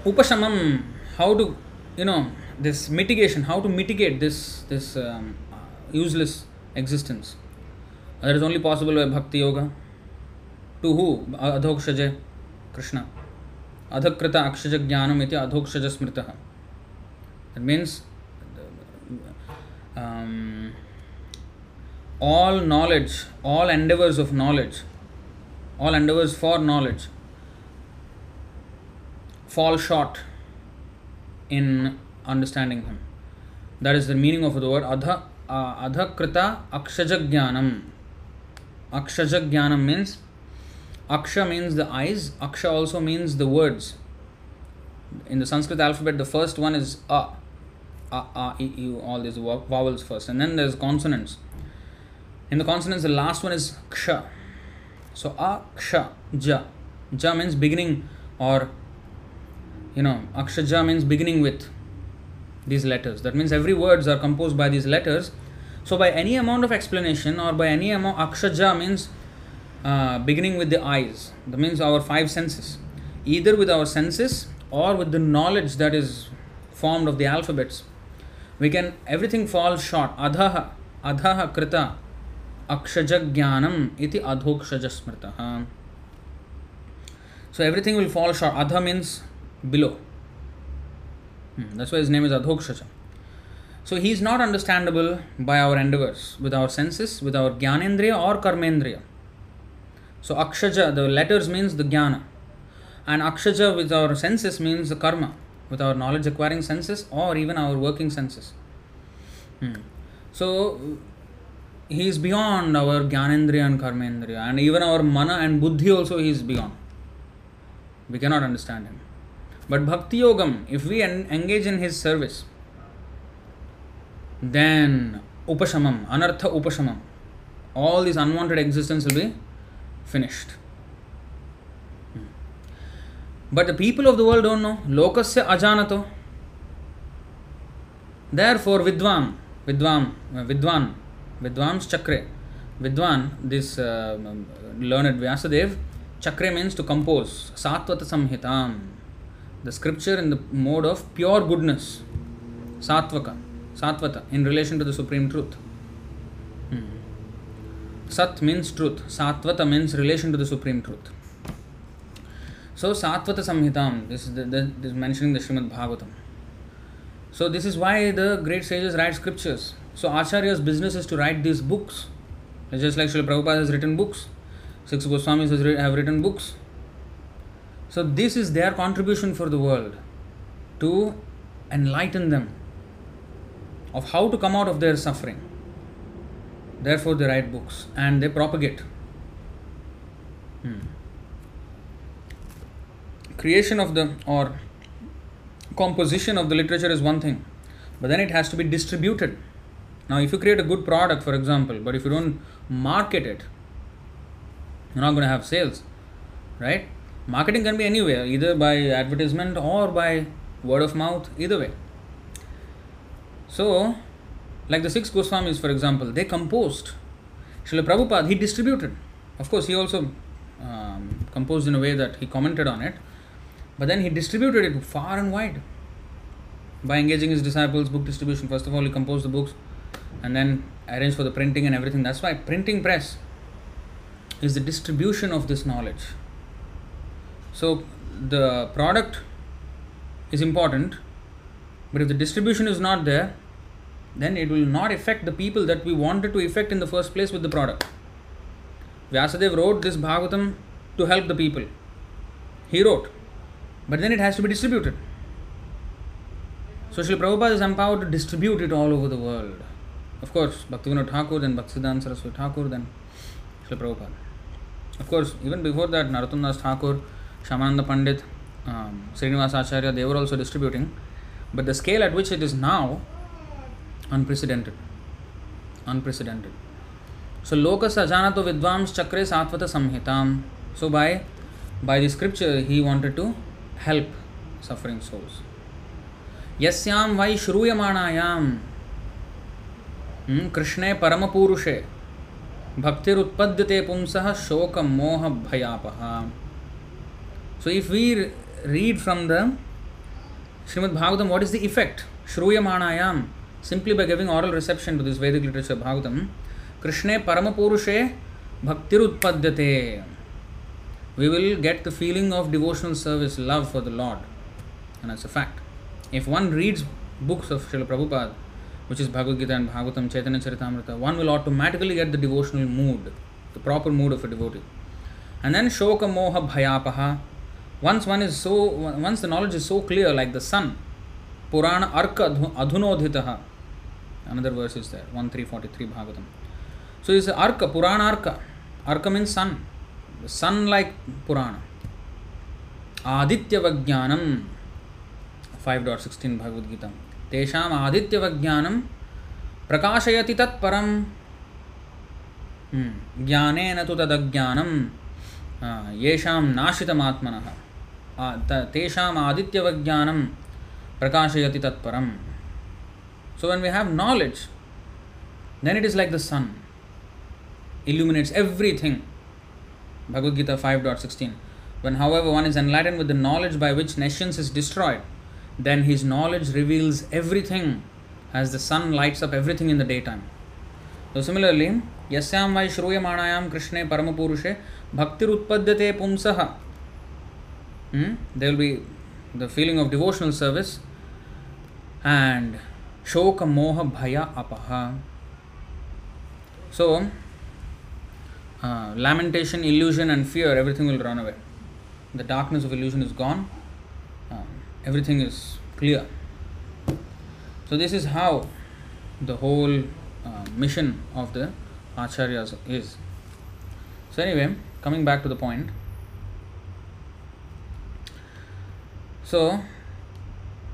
Speaker 1: Upashamam, how to, you know, this mitigation, how to mitigate this this um, useless existence. That is only possible by bhakti yoga. To who? Adhokshaja, Krishna. Adhakrita akshaja jnanam iti adhokshaja smritaha. That means um, all knowledge, all endeavors of knowledge, all endeavors for knowledge fall short in understanding Him. That is the meaning of the word adha, uh, adhakrita akshajagyanam. Akshajagyanam means aksha means the eyes, aksha also means the words. In the Sanskrit alphabet, the first one is a, a, a, e, e, all these vowels first, and then there's consonants. In the consonants, the last one is ksha. So a, ksha, ja. Ja means beginning or you know, akshaja means beginning with these letters. That means every words are composed by these letters. So by any amount of explanation or by any amount, akshaja means uh, beginning with the eyes. That means our five senses. Either with our senses or with the knowledge that is formed of the alphabets. We can, everything falls short. Adhaha, adhaha krita, akshaja jnanam iti adhokshaja smritaha. So everything will fall short. Adha means below. Hmm, that's why his name is Adhokshaja. So he is not understandable by our endeavors, with our senses, with our Gyanendriya or Karmendriya. So Akshaja, the letters means the Jnana. And Akshaja with our senses means the Karma, with our knowledge acquiring senses or even our working senses. Hmm. So he is beyond our Gyanendriya and Karmendriya, and even our Mana and Buddhi also he is beyond. We cannot understand him. But भक्ति योगम if we engage in his service then उपशमम अनर्थ उपशमम all this unwanted existence will be finished but the people of the world don't know लोकस्य अजानत there for विद्वां विद्वां विद्वां Vidwans चक्रे विद्वां this learned Vyasadeva चक्रे means to compose Satvata Samhita the scripture in the mode of pure goodness, Satvaka, Satvata, in relation to the supreme truth. Hmm. Sat means truth, Satvata means relation to the supreme truth. So, Satvata Samhitam, this is, the, the, this is mentioning the Srimad Bhagavatam. So, this is why the great sages write scriptures. So, Acharya's business is to write these books. Just like Srila Prabhupada has written books, six Goswamis has have written books. So, this is their contribution for the world to enlighten them of how to come out of their suffering. Therefore, they write books and they propagate. Hmm. Creation of the or composition of the literature is one thing, but then it has to be distributed. Now, if you create a good product, for example, but if you don't market it, you're not going to have sales, right? Marketing can be anywhere, either by advertisement or by word of mouth, either way. So, like the six Goswamis, for example, they composed. Srila Prabhupada, he distributed. Of course, he also um, composed in a way that he commented on it, but then he distributed it far and wide by engaging his disciples, book distribution. First of all, he composed the books and then arranged for the printing and everything. That's why printing press is the distribution of this knowledge. So, the product is important, but if the distribution is not there, then it will not affect the people that we wanted to affect in the first place with the product. Vyasadeva wrote this Bhagavatam to help the people. He wrote, but then it has to be distributed. So Srila Prabhupada is empowered to distribute it all over the world. Of course, Bhaktivinoda Thakur, then Bhaktisiddhanta Saraswati Thakur, then Srila Prabhupada. Of course, even before that, Narottam Das Thakur, Shamananda Pandit, um, Srinivas Acharya, they were also distributing. But the scale at which it is now, unprecedented. Unprecedented. So lokas ajanato vidvams chakre satvata samhitam. So by by the scripture he wanted to help suffering souls. यस्याम वै श्रूयमाणायाम कृष्णे परमपूरुषे भक्तिरुत्पद्यते पुंसः शोक मोह भयापः If we read from the Srimad Bhagavatam, what is the effect? Shruyamanayam, simply by giving oral reception to this Vedic literature Bhagavatam, Krishne Paramapurushe Bhaktirutpadyate. We will get the feeling of devotional service, love for the Lord. And that's a fact. If one reads books of Srila Prabhupada, which is Bhagavad Gita and Bhagavatam, Chaitanya Charitamrita, one will automatically get the devotional mood, the proper mood of a devotee. And then Shoka Moha Bhayapaha. Once one is so, once the knowledge is so clear, like the sun, Purana Arka Adhunodhitaha. Another verse is there, 1343 Bhagavatam. So it's Arka, Purana Arka. Arka means sun. the Sun like Purana. Vajnanam. 5.16 Bhagavad Gita. तेषाम् आदित्यवज्ञानं प्रकाशयति तत्परं ज्ञानेन तु तदज्ञानं येषां नाशितमात्मनः तेषाम् आदित्यवज्ञानं प्रकाशयति तत्परं so when we have knowledge then it is like the sun illuminates everything Bhagavad Gita five dot sixteen when however one is enlightened with the knowledge by which nescience is destroyed then his knowledge reveals everything as the sun lights up everything in the daytime so similarly यस्यां वै श्रूयमाणायां कृष्णे परमपुरुषे भक्तिरुत्पद्यते पुंसः Hmm? There will be the feeling of devotional service and shoka moha bhaya apaha. So, uh, lamentation, illusion, and fear, everything will run away. The darkness of illusion is gone everything is clear. So, this is how the whole uh, mission of the Acharyas is. So, anyway, coming back to the point. So,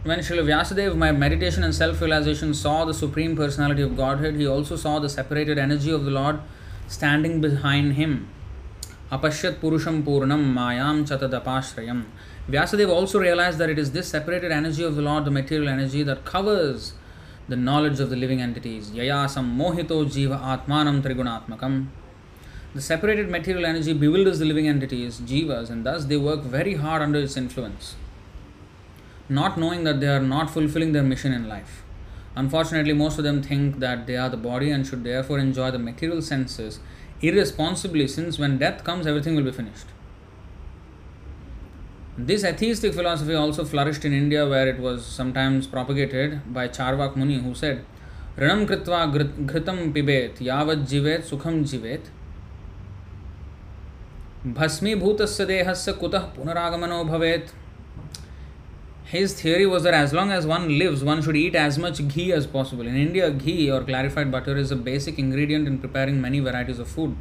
Speaker 1: when Srila Vyasadeva, my meditation and self realization, saw the Supreme Personality of Godhead, he also saw the separated energy of the Lord standing behind him. Apashyat Purusham Purnam Mayam Chatadapashrayam. Vyasadeva also realized that it is this separated energy of the Lord, the material energy, that covers the knowledge of the living entities. Yayasam mohito jiva atmanam trigunatmakam. The separated material energy bewilders the living entities, jivas, and thus they work very hard under its influence, not knowing that they are not fulfilling their mission in life. Unfortunately, most of them think that they are the body and should therefore enjoy the material senses irresponsibly, since when death comes, everything will be finished. This atheistic philosophy also flourished in India, where it was sometimes propagated by Charvak Muni, who said, Rinam kritva ghritam pibet yavat jivet sukham jivet भस्मीभूतस्य देहस्य कुतः पुनरागमनो भवेत् his theory was that as long as one lives, one should eat as much ghee as possible. In India, ghee or clarified butter is a basic ingredient in preparing many varieties of food.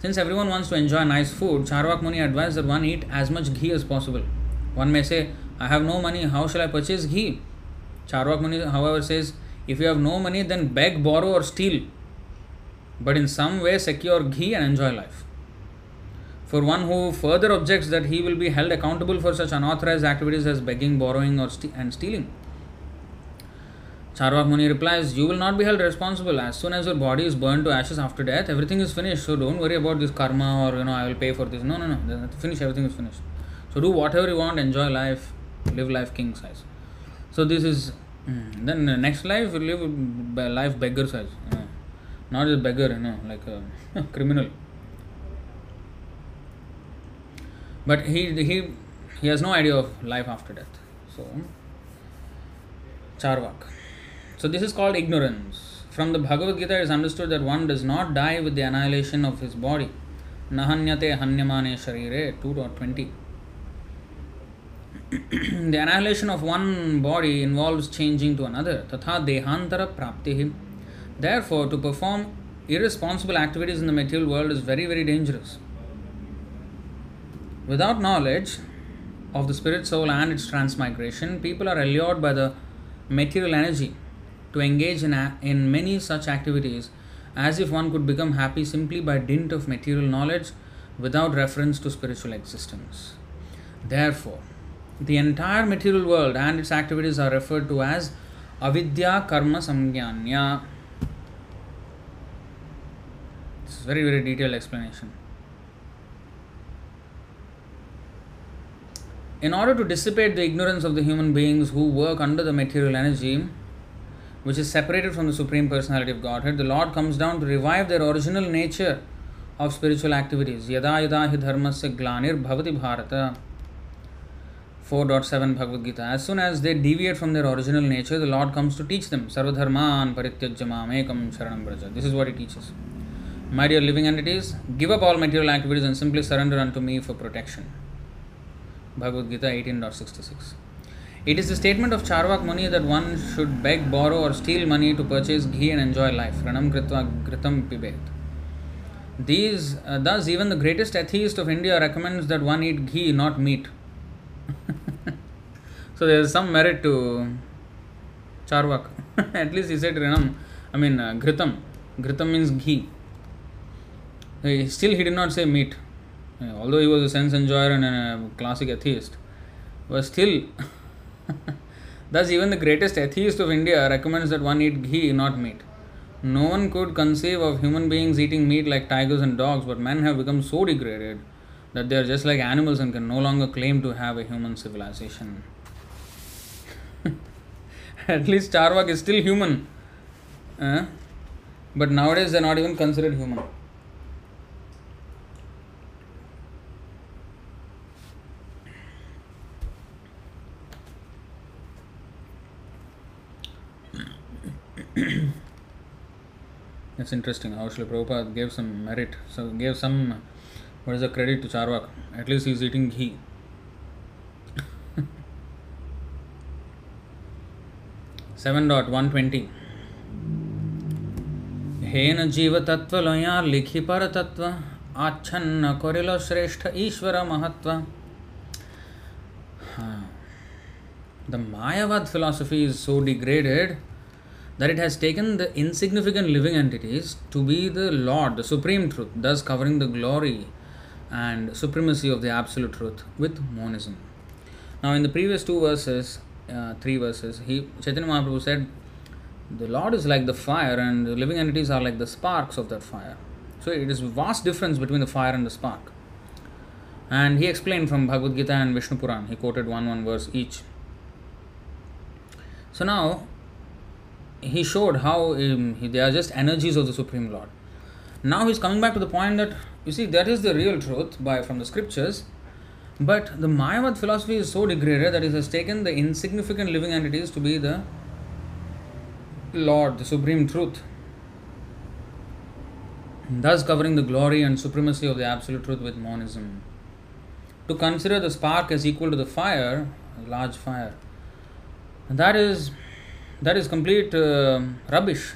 Speaker 1: Since everyone wants to enjoy nice food, Charvak Muni advised that one eat as much ghee as possible. One may say, I have no money, how shall I purchase ghee? Charvak Muni, however, says, if you have no money, then beg, borrow, or steal. But in some way, secure ghee and enjoy life. For one who further objects that he will be held accountable for such unauthorized activities as begging, borrowing, or and stealing. Charvak Muni replies, You will not be held responsible. As soon as your body is burned to ashes after death, everything is finished. So don't worry about this karma or, you know, I will pay for this. No, no, no. Finish, everything is finished. So do whatever you want, enjoy life, live life king size. So this is, mm, then the next life, you live life beggar size. You know. Not just beggar, you know, like a criminal. But he, he, he has no idea of life after death. So, Charvak. So this is called ignorance. From the Bhagavad Gita, it is understood that one does not die with the annihilation of his body. Nahanyate hanyamane sharire 2.20. the annihilation of one body involves changing to another. Tatha dehantara praptihi. Therefore, to perform irresponsible activities in the material world is very, very dangerous. Without knowledge of the spirit soul and its transmigration, people are allured by the material energy to engage in, a- in many such activities as if one could become happy simply by dint of material knowledge without reference to spiritual existence. Therefore, the entire material world and its activities are referred to as avidya karma samgyanya. This is very very detailed explanation. In order to dissipate the ignorance of the human beings who work under the material energy, which is separated from the Supreme Personality of Godhead, the Lord comes down to revive their original nature of spiritual activities. Yada yada hi dharmasya glanir bhavati bharata. 4.7 Bhagavad Gita. As soon as they deviate from their original nature, the Lord comes to teach them. Sarvadharman parityajamam ekam sharanam braja. This is what he teaches. My dear living entities, give up all material activities and simply surrender unto me for protection. Bhagavad Gita 18.66. It is the statement of Charvak Muni that one should beg, borrow, or steal money to purchase ghee and enjoy life. Ranam kritva gritam pibet. These, uh, thus, even the greatest atheist of India recommends that one eat ghee, not meat. so there is some merit to Charvak. At least he said Ranam, I mean uh, Gritam. Gritam means ghee. Still, he did not say meat. Although he was a sense enjoyer and a classic atheist, but still, thus even the greatest atheist of India recommends that one eat ghee, not meat. No one could conceive of human beings eating meat like tigers and dogs, but men have become so degraded that they are just like animals and can no longer claim to have a human civilization. At least Charvak is still human. Uh, but nowadays they are not even considered human. it's interesting. How Srila Prabhupada gave some merit, so gave some, what is the credit to Charvak? At least he's eating ghee. Seven dot one twenty. हेन जीव तत्व लया लिखि पर तत्व आच्छन्न कोरिलो श्रेष्ठ ईश्वर महत्व हाँ. the Mayavad philosophy is so degraded that it has taken the insignificant living entities to be the Lord, the Supreme Truth, thus covering the glory and supremacy of the Absolute Truth with monism. Now, in the previous two verses, uh, three verses, he Chaitanya Mahaprabhu said, "The Lord is like the fire, and the living entities are like the sparks of that fire." So, it is vast difference between the fire and the spark. And he explained from Bhagavad Gita and Vishnu Puran. He quoted one one verse each. So now he showed how um, he, they are just energies of the Supreme Lord. Now he's coming back to the point that you see that is the real truth by from the scriptures, but the Mayavad philosophy is so degraded that it has taken the insignificant living entities to be the Lord, the Supreme Truth, thus covering the glory and supremacy of the Absolute Truth with monism. To consider the spark as equal to the fire, a large fire, that is that is complete uh, rubbish,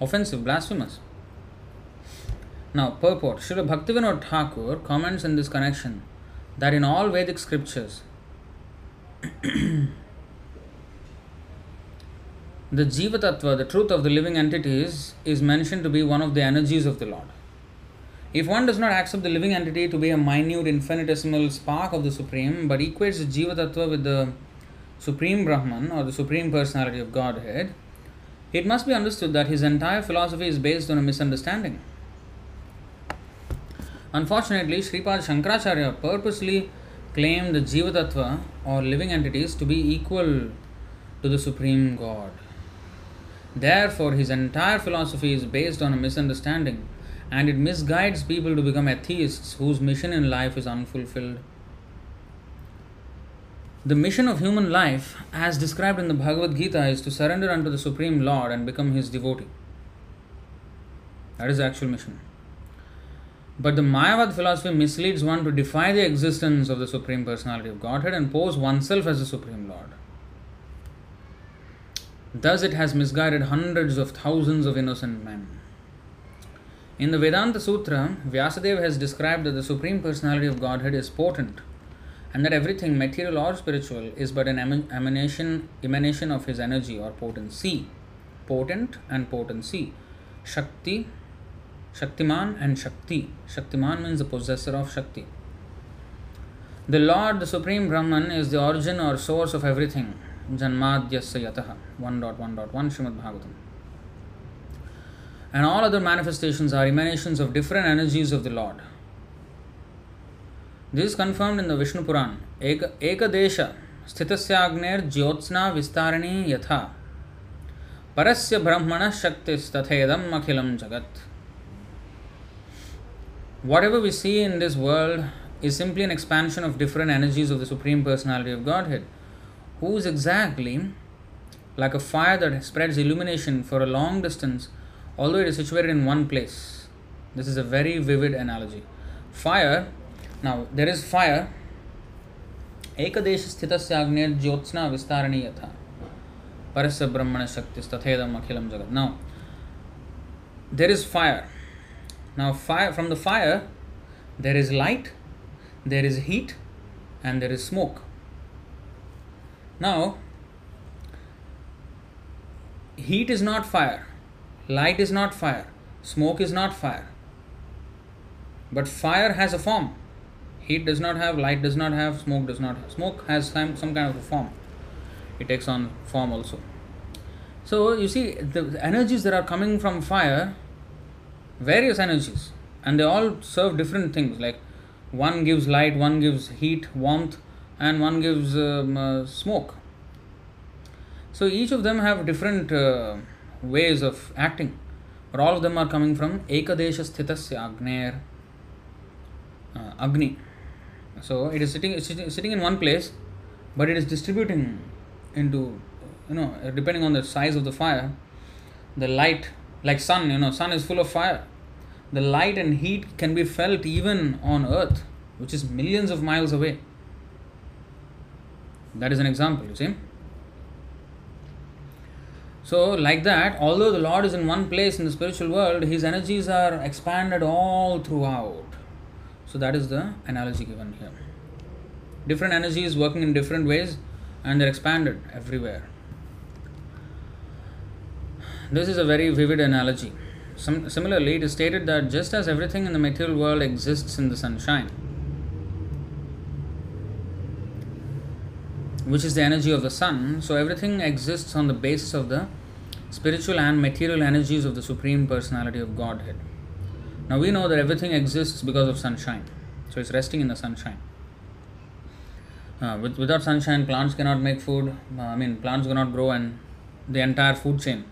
Speaker 1: offensive, blasphemous. Now, purport Srila Bhaktivinoda Thakur comments in this connection that in all Vedic scriptures, the Jiva Tattva, the truth of the living entities, is mentioned to be one of the energies of the Lord. If one does not accept the living entity to be a minute, infinitesimal spark of the Supreme, but equates the Jiva Tattva with the Supreme Brahman or the Supreme Personality of Godhead, it must be understood that his entire philosophy is based on a misunderstanding. Unfortunately, Sripad Shankaracharya purposely claimed the Jiva Tattva or living entities to be equal to the Supreme God. Therefore, his entire philosophy is based on a misunderstanding and it misguides people to become atheists whose mission in life is unfulfilled. The mission of human life, as described in the Bhagavad Gita, is to surrender unto the Supreme Lord and become his devotee. That is the actual mission. But the Mayavad philosophy misleads one to defy the existence of the Supreme Personality of Godhead and pose oneself as the Supreme Lord. Thus, it has misguided hundreds of thousands of innocent men. In the Vedanta Sutra, Vyasadeva has described that the Supreme Personality of Godhead is potent and that everything, material or spiritual, is but an emanation, emanation of his energy or potency. Potent and potency. Shakti, Shaktiman and Shakti. Shaktiman means the possessor of Shakti. The Lord, the Supreme Brahman, is the origin or source of everything. Janmadhyasya yataha. 1.1.1 Srimad Bhagavatam. And all other manifestations are emanations of different energies of the Lord. This is confirmed in the Vishnu Puran. Ekadesha स्थितस्याग्नेर Jyotsna विस्तारिणी यथा परस्य ब्रह्मण शक्तिस्तथेदम अखिलम जगत Whatever we see in this world is simply an expansion of different energies of the Supreme Personality of Godhead, who is exactly like a fire that spreads illumination for a long distance, although it is situated in one place. This is a very vivid analogy. Fire, now there is fire, एकदेश स्थितस्य अग्नेर ज्योत्स्ना विस्तारणी यथा परस्य ब्रह्मण शक्ति तथेदम अखिलम जगत now there is fire Now, fire from the fire, there is light, there is heat, and there is smoke. Now, heat is not fire, light is not fire, smoke is not fire. But fire has a form. Heat does not have, light does not have, smoke does not have. Smoke has some, some kind of a form. It takes on form also. So you see, the energies that are coming from fire various energies and they all serve different things like one gives light one gives heat warmth and one gives um, uh, smoke so each of them have different uh, ways of acting but all of them are coming from ekadesha sthitasya agner uh, agni so it is sitting, sitting in one place but it is distributing into you know depending on the size of the fire the light like sun you know sun is full of fire. The light and heat can be felt even on earth which is millions of miles away. That is an example you see. So like that although the lord is in one place in the spiritual world his energies are expanded all throughout so that is the analogy given here different energies working in different ways and they're expanded everywhere this is a very vivid analogy. Some, similarly, it is stated that just as everything in the material world exists in the sunshine, which is the energy of the sun, so everything exists on the basis of the spiritual and material energies of the Supreme Personality of Godhead. Now we know that everything exists because of sunshine, so it's resting in the sunshine. Uh, with, without sunshine, plants cannot make food. Uh, I mean, plants cannot grow, and the entire food chain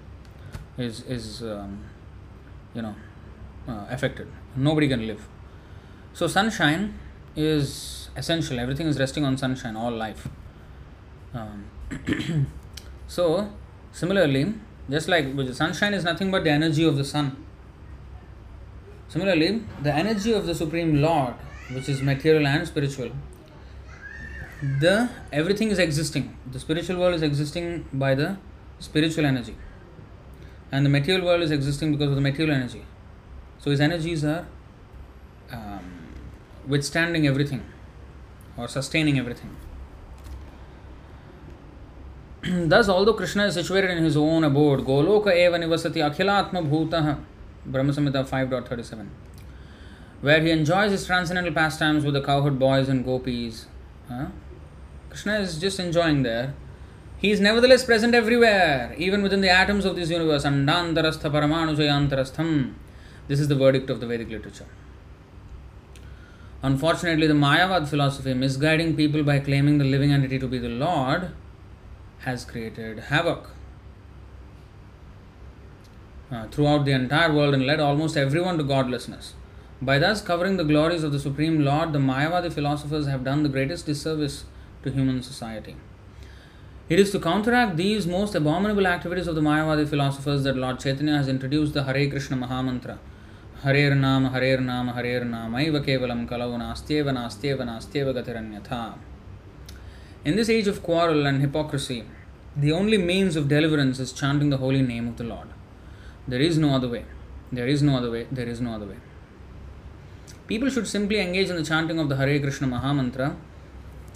Speaker 1: is is um, you know uh, affected. Nobody can live. So sunshine is essential. Everything is resting on sunshine. All life. Um, so similarly, just like sunshine is nothing but the energy of the sun. Similarly, the energy of the Supreme Lord, which is material and spiritual, the everything is existing. The spiritual world is existing by the spiritual energy and the material world is existing because of the material energy. So his energies are um, withstanding everything or sustaining everything. Thus, although Krishna is situated in his own abode, Goloka eva nivasati akhilatma bhutah, Brahma Samhita 5.37, where he enjoys his transcendental pastimes with the cowherd boys and gopis. Huh? Krishna is just enjoying there he is nevertheless present everywhere, even within the atoms of this universe. Andantarastha Paramanujayantarastham. This is the verdict of the Vedic literature. Unfortunately, the Mayavad philosophy, misguiding people by claiming the living entity to be the Lord, has created havoc uh, throughout the entire world and led almost everyone to godlessness. By thus covering the glories of the Supreme Lord, the Mayavadi philosophers have done the greatest disservice to human society. It is to counteract these most abominable activities of the Mayavadi philosophers that Lord Chaitanya has introduced the Hare Krishna Mahamantra. Nam, Harer Nam, Harer Nam, Aiva Kevalam Kalau Nastyeva Nastyeva Nastyeva Gatiranyatha. In this age of quarrel and hypocrisy, the only means of deliverance is chanting the holy name of the Lord. There is no other way. There is no other way. There is no other way. People should simply engage in the chanting of the Hare Krishna Maha Mantra,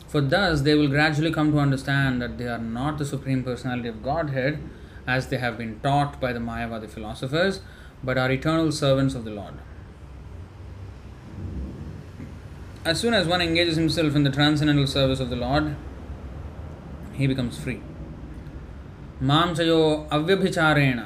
Speaker 1: for thus they will gradually come to understand that they are not the Supreme Personality of Godhead as they have been taught by the Mayavadi philosophers, but are eternal servants of the Lord. As soon as one engages himself in the transcendental service of the Lord, he becomes free. मां च यो अव्यभिचारेण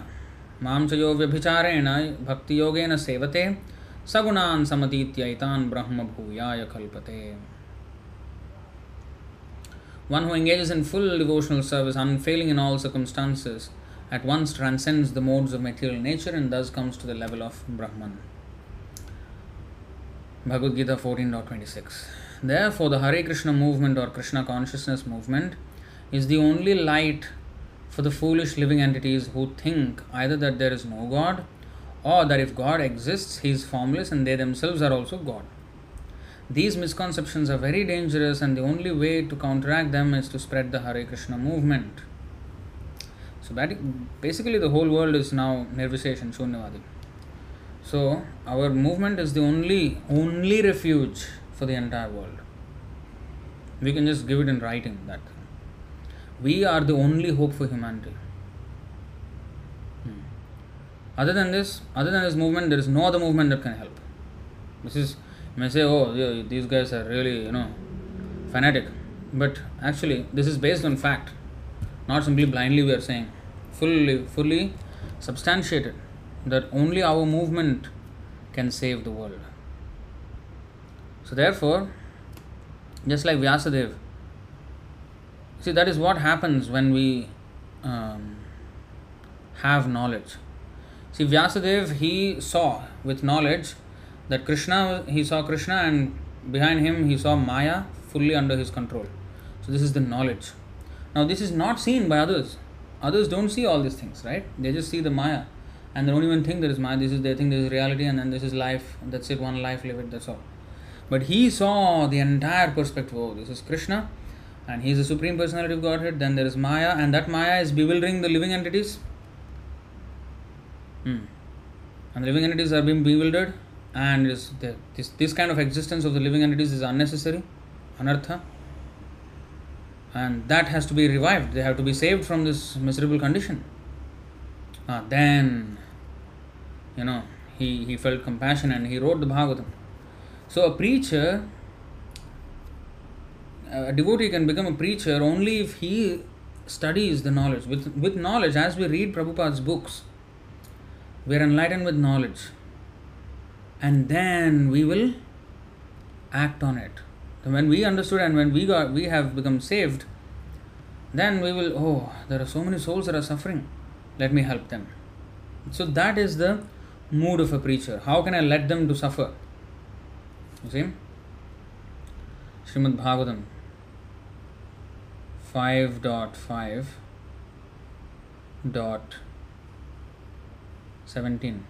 Speaker 1: one who engages in full devotional service, unfailing in all circumstances, at once transcends the modes of material nature and thus comes to the level of Brahman. Bhagavad Gita 14.26. Therefore, the Hare Krishna movement or Krishna consciousness movement is the only light for the foolish living entities who think either that there is no God or that if God exists, he is formless and they themselves are also God. These misconceptions are very dangerous, and the only way to counteract them is to spread the Hare Krishna movement. So, basically, the whole world is now Nirviseshan, Shunyavadi. So, our movement is the only only refuge for the entire world. We can just give it in writing that we are the only hope for humanity. Hmm. Other than this, other than this movement, there is no other movement that can help. This is may say, oh, these guys are really, you know, fanatic. But actually, this is based on fact, not simply blindly we are saying. Fully, fully substantiated that only our movement can save the world. So, therefore, just like Vyasadeva, see, that is what happens when we um, have knowledge. See, Vyasadeva, he saw with knowledge that Krishna, he saw Krishna, and behind him he saw Maya fully under his control. So, this is the knowledge. Now, this is not seen by others. Others don't see all these things, right? They just see the Maya and they don't even think there is Maya. This is they think this is reality, and then this is life. That's it. One life, live it. That's all. But he saw the entire perspective. Oh, this is Krishna, and he is the supreme personality of Godhead. Then there is Maya, and that Maya is bewildering the living entities. Hmm. And the living entities are being bewildered, and the, this this kind of existence of the living entities is unnecessary, anartha, and that has to be revived. They have to be saved from this miserable condition. Ah, then, you know, he, he felt compassion and he wrote the Bhagavatam. So, a preacher, a devotee can become a preacher only if he studies the knowledge. With, with knowledge, as we read Prabhupada's books, we are enlightened with knowledge and then we will act on it. So when we understood and when we got we have become saved, then we will oh there are so many souls that are suffering. Let me help them. So that is the mood of a preacher. How can I let them to suffer? You see? Srimad Bhagavatam 5.5 dot five dot 17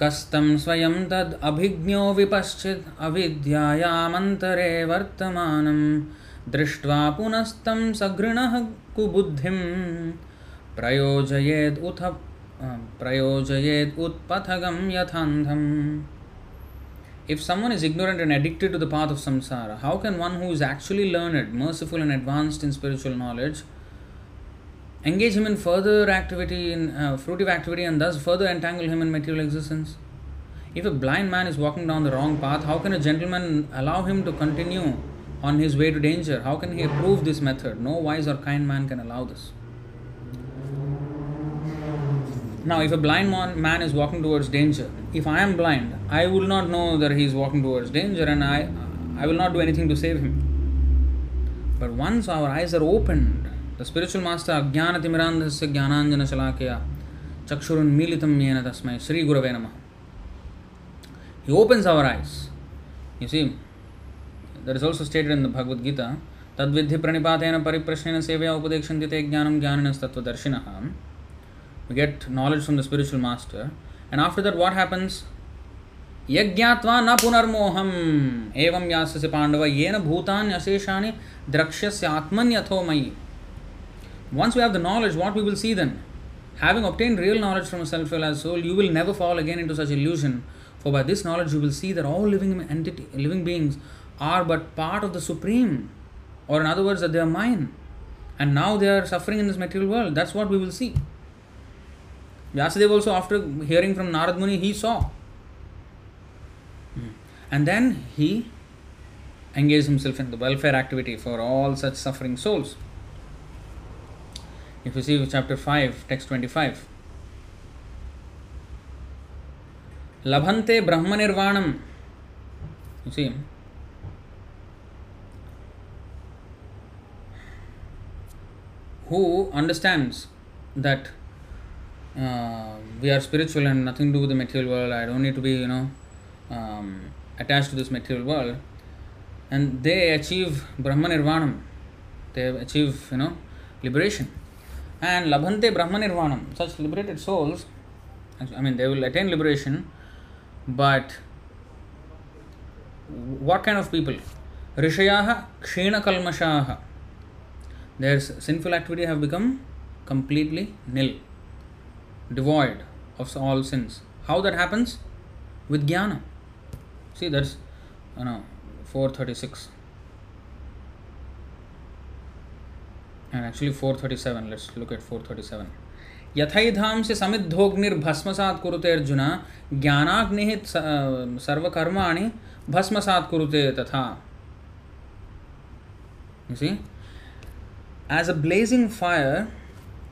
Speaker 1: कस्तं स्वयं तद् अभिज्ञो विपश्चित् अविद्यायामन्तरे वर्तमानं दृष्ट्वा पुनस्तं सघृणः कुबुद्धिं प्रयोजयेद् उथ प्रयोजयेद् उत्पथगं यथान्धम्। If someone is ignorant and addicted to the path of samsara, how can one who is actually learned, merciful, and advanced in spiritual knowledge engage him in further activity, in uh, fruitive activity, and thus further entangle him in material existence? If a blind man is walking down the wrong path, how can a gentleman allow him to continue on his way to danger? How can he approve this method? No wise or kind man can allow this. Now, if a blind man is walking towards danger, if I am blind, I will not know that he is walking towards danger and I, I will not do anything to save him. But once our eyes are opened, the spiritual master Ajnanatimirandhasya Jnananjana Shalakya Chakshurunmilitam Yena Tasmai Sri Gurave Namaha. He opens our eyes. You see, that is also stated in the Bhagavad Gita. Pranipateena pariprashnena sevaya upadekshante te jnanam jnaninas tattvadarshinaha. We get knowledge from the spiritual master. And after that, what happens? यज्ञात्वा न पुनर्मोहम एवं यास्य पांडव येन भूतान अशेषानि द्रक्ष्यस्य आत्मन्यथो मयि Once we have the knowledge, what we will see then? Having obtained real knowledge from a self realized soul, you will never fall again into such illusion. For by this knowledge, you will see that all living entity, living beings are but part of the supreme, or in other words, that they are mine, and now they are suffering in this material world. That's what we will see. Vyasadeva also, after hearing from Narad Muni, he saw. Hmm. And then he engaged himself in the welfare activity for all such suffering souls. If you see chapter 5, text 25. Labhante Brahma Nirvanam. You see, who understands that uh, we are spiritual and nothing to do with the material world, I don't need to be, you know, um, attached to this material world, and they achieve Brahman Nirvanam, they achieve, you know, liberation. And Labhante Brahman Nirvanam, such liberated souls, I mean, they will attain liberation, but what kind of people? Rishayaha Kshena Kalmashaha. Their sinful activity have become completely nil, devoid of all sins. How that happens? With jnana. See, that's you know 436. And actually 437. Let's look at 437. यथैधाम से समिद्धोग्निर्भस्मसात कुरुते अर्जुन ज्ञानाग्नि सर्वकर्माणि भस्मसात कुरुते तथा you see as a blazing fire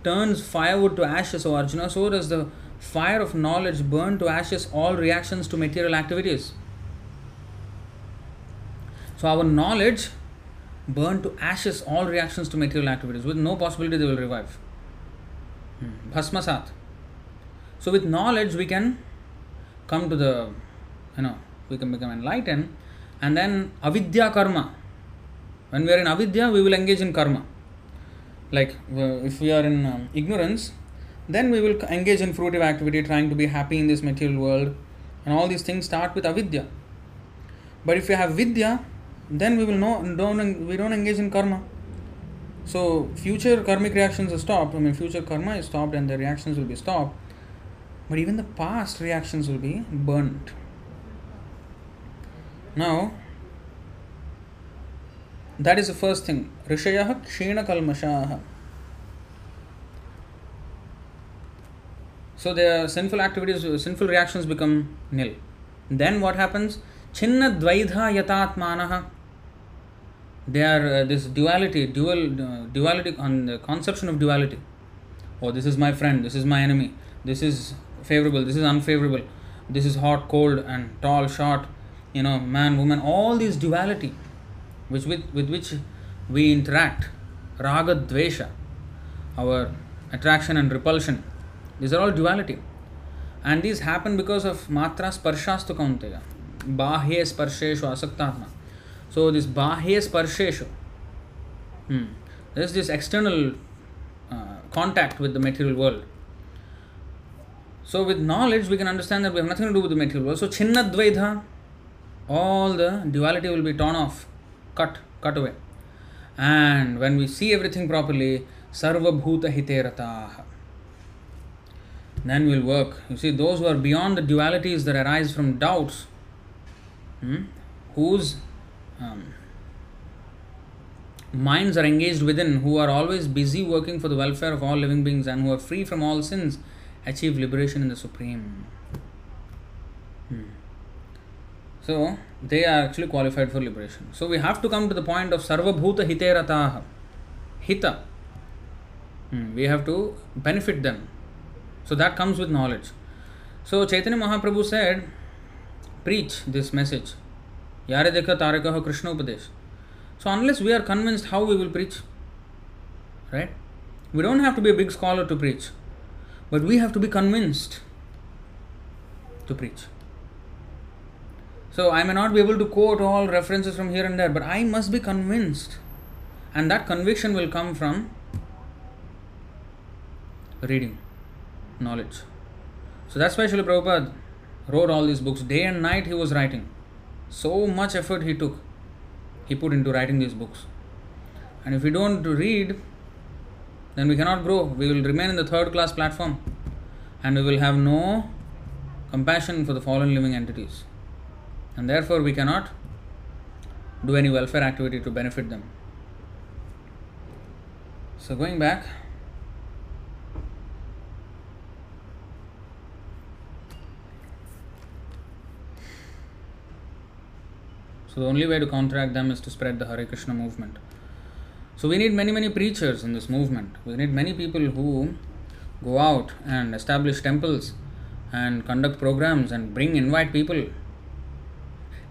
Speaker 1: turns firewood to ashes o arjuna so does the fire of knowledge burn to ashes all reactions to material activities so our knowledge burn to ashes all reactions to material activities with no possibility they will revive Hmm. Bhasmasat. So with knowledge we can come to the, you know, we can become enlightened and then avidya karma. When we are in avidya, we will engage in karma. Like if we are in um, ignorance, then we will engage in fruitive activity, trying to be happy in this material world, and all these things start with avidya. But if we have vidya, then we will know don't we don't engage in karma. So future karmic reactions are stopped. I mean, future karma is stopped and the reactions will be stopped. But even the past reactions will be burnt. Now, that is the first thing. Kshena kalmashaha. So their sinful activities, sinful reactions become nil. Then what happens? Chinna dvaidha yatatmanaha they are uh, this duality dual uh, duality on the conception of duality oh this is my friend this is my enemy this is favorable this is unfavorable this is hot cold and tall short you know man woman all these duality which with, with which we interact raga dvesha our attraction and repulsion these are all duality and these happen because of matra sparshas to kaunteya bahye sparsheshu asaktatma so this bahya sparsheshu, hmm, there's this external uh, contact with the material world. So with knowledge, we can understand that we have nothing to do with the material world. So chinnadvaidha, all the duality will be torn off, cut, cut away. And when we see everything properly, sarva bhuta hiterataha. Then we'll work. You see, those who are beyond the dualities that arise from doubts, hmm, whose um, minds are engaged within, who are always busy working for the welfare of all living beings and who are free from all sins, achieve liberation in the Supreme. Hmm. So they are actually qualified for liberation. So we have to come to the point of Sarvabhuta Hiterataha. Hita. Hmm, we have to benefit them. So that comes with knowledge. So Chaitanya Mahaprabhu said, Preach this message. Yare Dekha Tarakaha Krishna Upadesh. So unless we are convinced how we will preach, right? We don't have to be a big scholar to preach, but we have to be convinced to preach so i may not be able to quote all references from here and there but i must be convinced and that conviction will come from reading knowledge so that's why Srila Prabhupada wrote all these books day and night he was writing so much effort he took, he put into writing these books. And if we don't read, then we cannot grow. We will remain in the third class platform and we will have no compassion for the fallen living entities. And therefore, we cannot do any welfare activity to benefit them. So, going back, so the only way to counteract them is to spread the Hare Krishna movement. So, we need many, many preachers in this movement. We need many people who go out and establish temples and conduct programs and bring, invite people.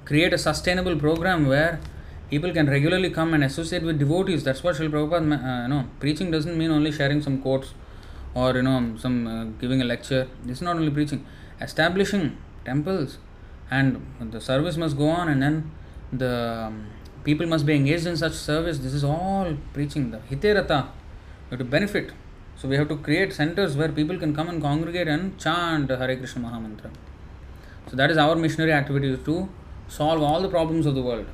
Speaker 1: Create a sustainable program where people can regularly come and associate with devotees. That's what Srila Prabhupada, uh, you know, preaching doesn't mean only sharing some quotes or, you know, some uh, giving a lecture. This is not only preaching. Establishing temples and the service must go on and then the um, people must be engaged in such service. This is all preaching. The hiterata, you have to benefit. So we have to create centers where people can come and congregate and chant Hare Krishna Mahamantra. So that is our missionary activity to solve all the problems of the world.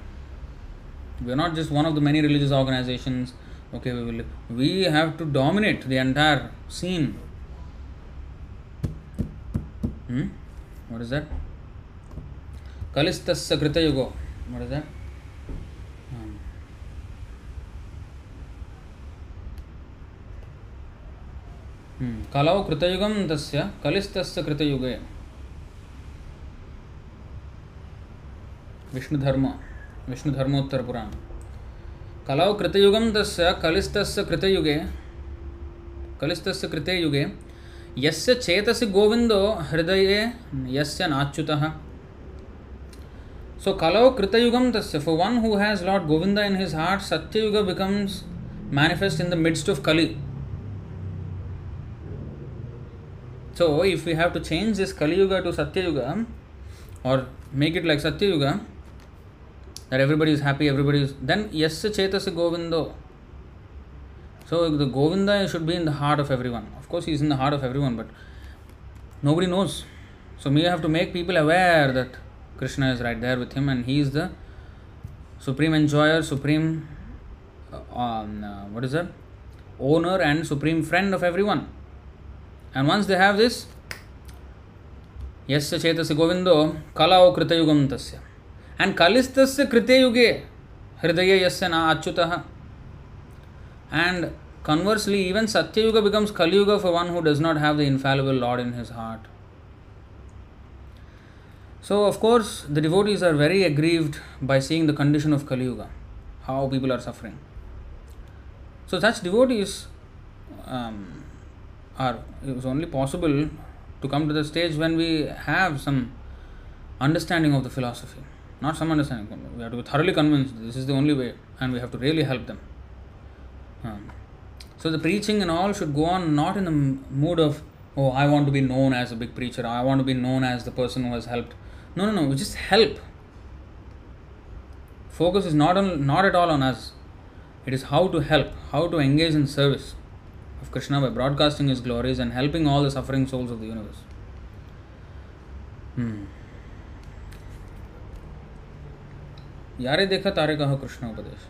Speaker 1: We are not just one of the many religious organizations. Okay, we will. We have to dominate the entire scene. Hmm? What is that? Kalistasya Kritayugo. What is that? Um, Hmm. कलौ कृतयुगं तस्य कलिस्तस्य कृतयुगे विष्णुधर्म विष्णुधर्मोत्तरपुराण कलौ कृतयुगम तस् कलिस्तस्य कृतयुगे कलिस्तस्य कृते यस्य चेतसि गोविंदो हृदय यस्य नाच्युतः। सो कलौ कृतयुगम तस्य for one who has Lord Govinda in his heart Satyayuga becomes manifest in the midst of Kali So, if we have to change this Kali Yuga to Satya Yuga or make it that everybody is happy, everybody is, then Yasya Chetasa Govindo. So the Govinda should be in the heart of everyone. Of course, he is in the heart of everyone, but nobody knows. So we have to make people aware that Krishna is right there with him and he is the supreme enjoyer, supreme, uh, um, uh, what is that? Owner and supreme friend of everyone. And once they have this, यस्य चेतसि गोविन्दो कलाओ कृतयुगं तस्य and kalistasya krite yuge hridaya yasya na achyutah and conversely even satyayuga becomes kaliyuga for one who does not have the infallible lord in his heart. So of course the devotees are very aggrieved by seeing the condition of kaliyuga how people are suffering. So such devotees um, are it only possible to come to the stage when we have some understanding of the philosophy not some understanding. We have to be thoroughly convinced this is the only way, and we have to really help them. Um, so the preaching and all should go on not in the mood of oh I want to be known as a big preacher, I want to be known as the person who has helped. No, no, no. We just help. Focus is not on not at all on us. It is how to help, how to engage in service of Krishna by broadcasting His glories and helping all the suffering souls of the universe. Hmm. यारे देखा तारे कहा कृष्ण उपदेश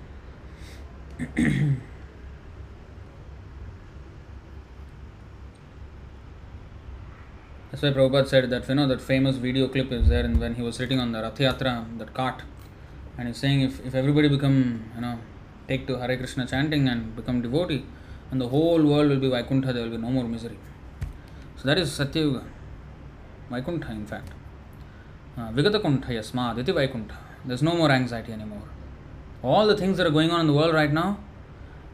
Speaker 1: That's why Prabhupada said that you know that famous video clip is there, and when he was sitting on the Rath Yatra, that cart, and he's saying if, if everybody become you know take to Hare Krishna chanting and become devotee, and the whole world will be Vaikuntha, there will be no more misery. So that is Satyayuga, Vaikuntha in fact. Vigatakuntha yasmad iti Vaikuntha. There's no more anxiety anymore. All the things that are going on in the world right now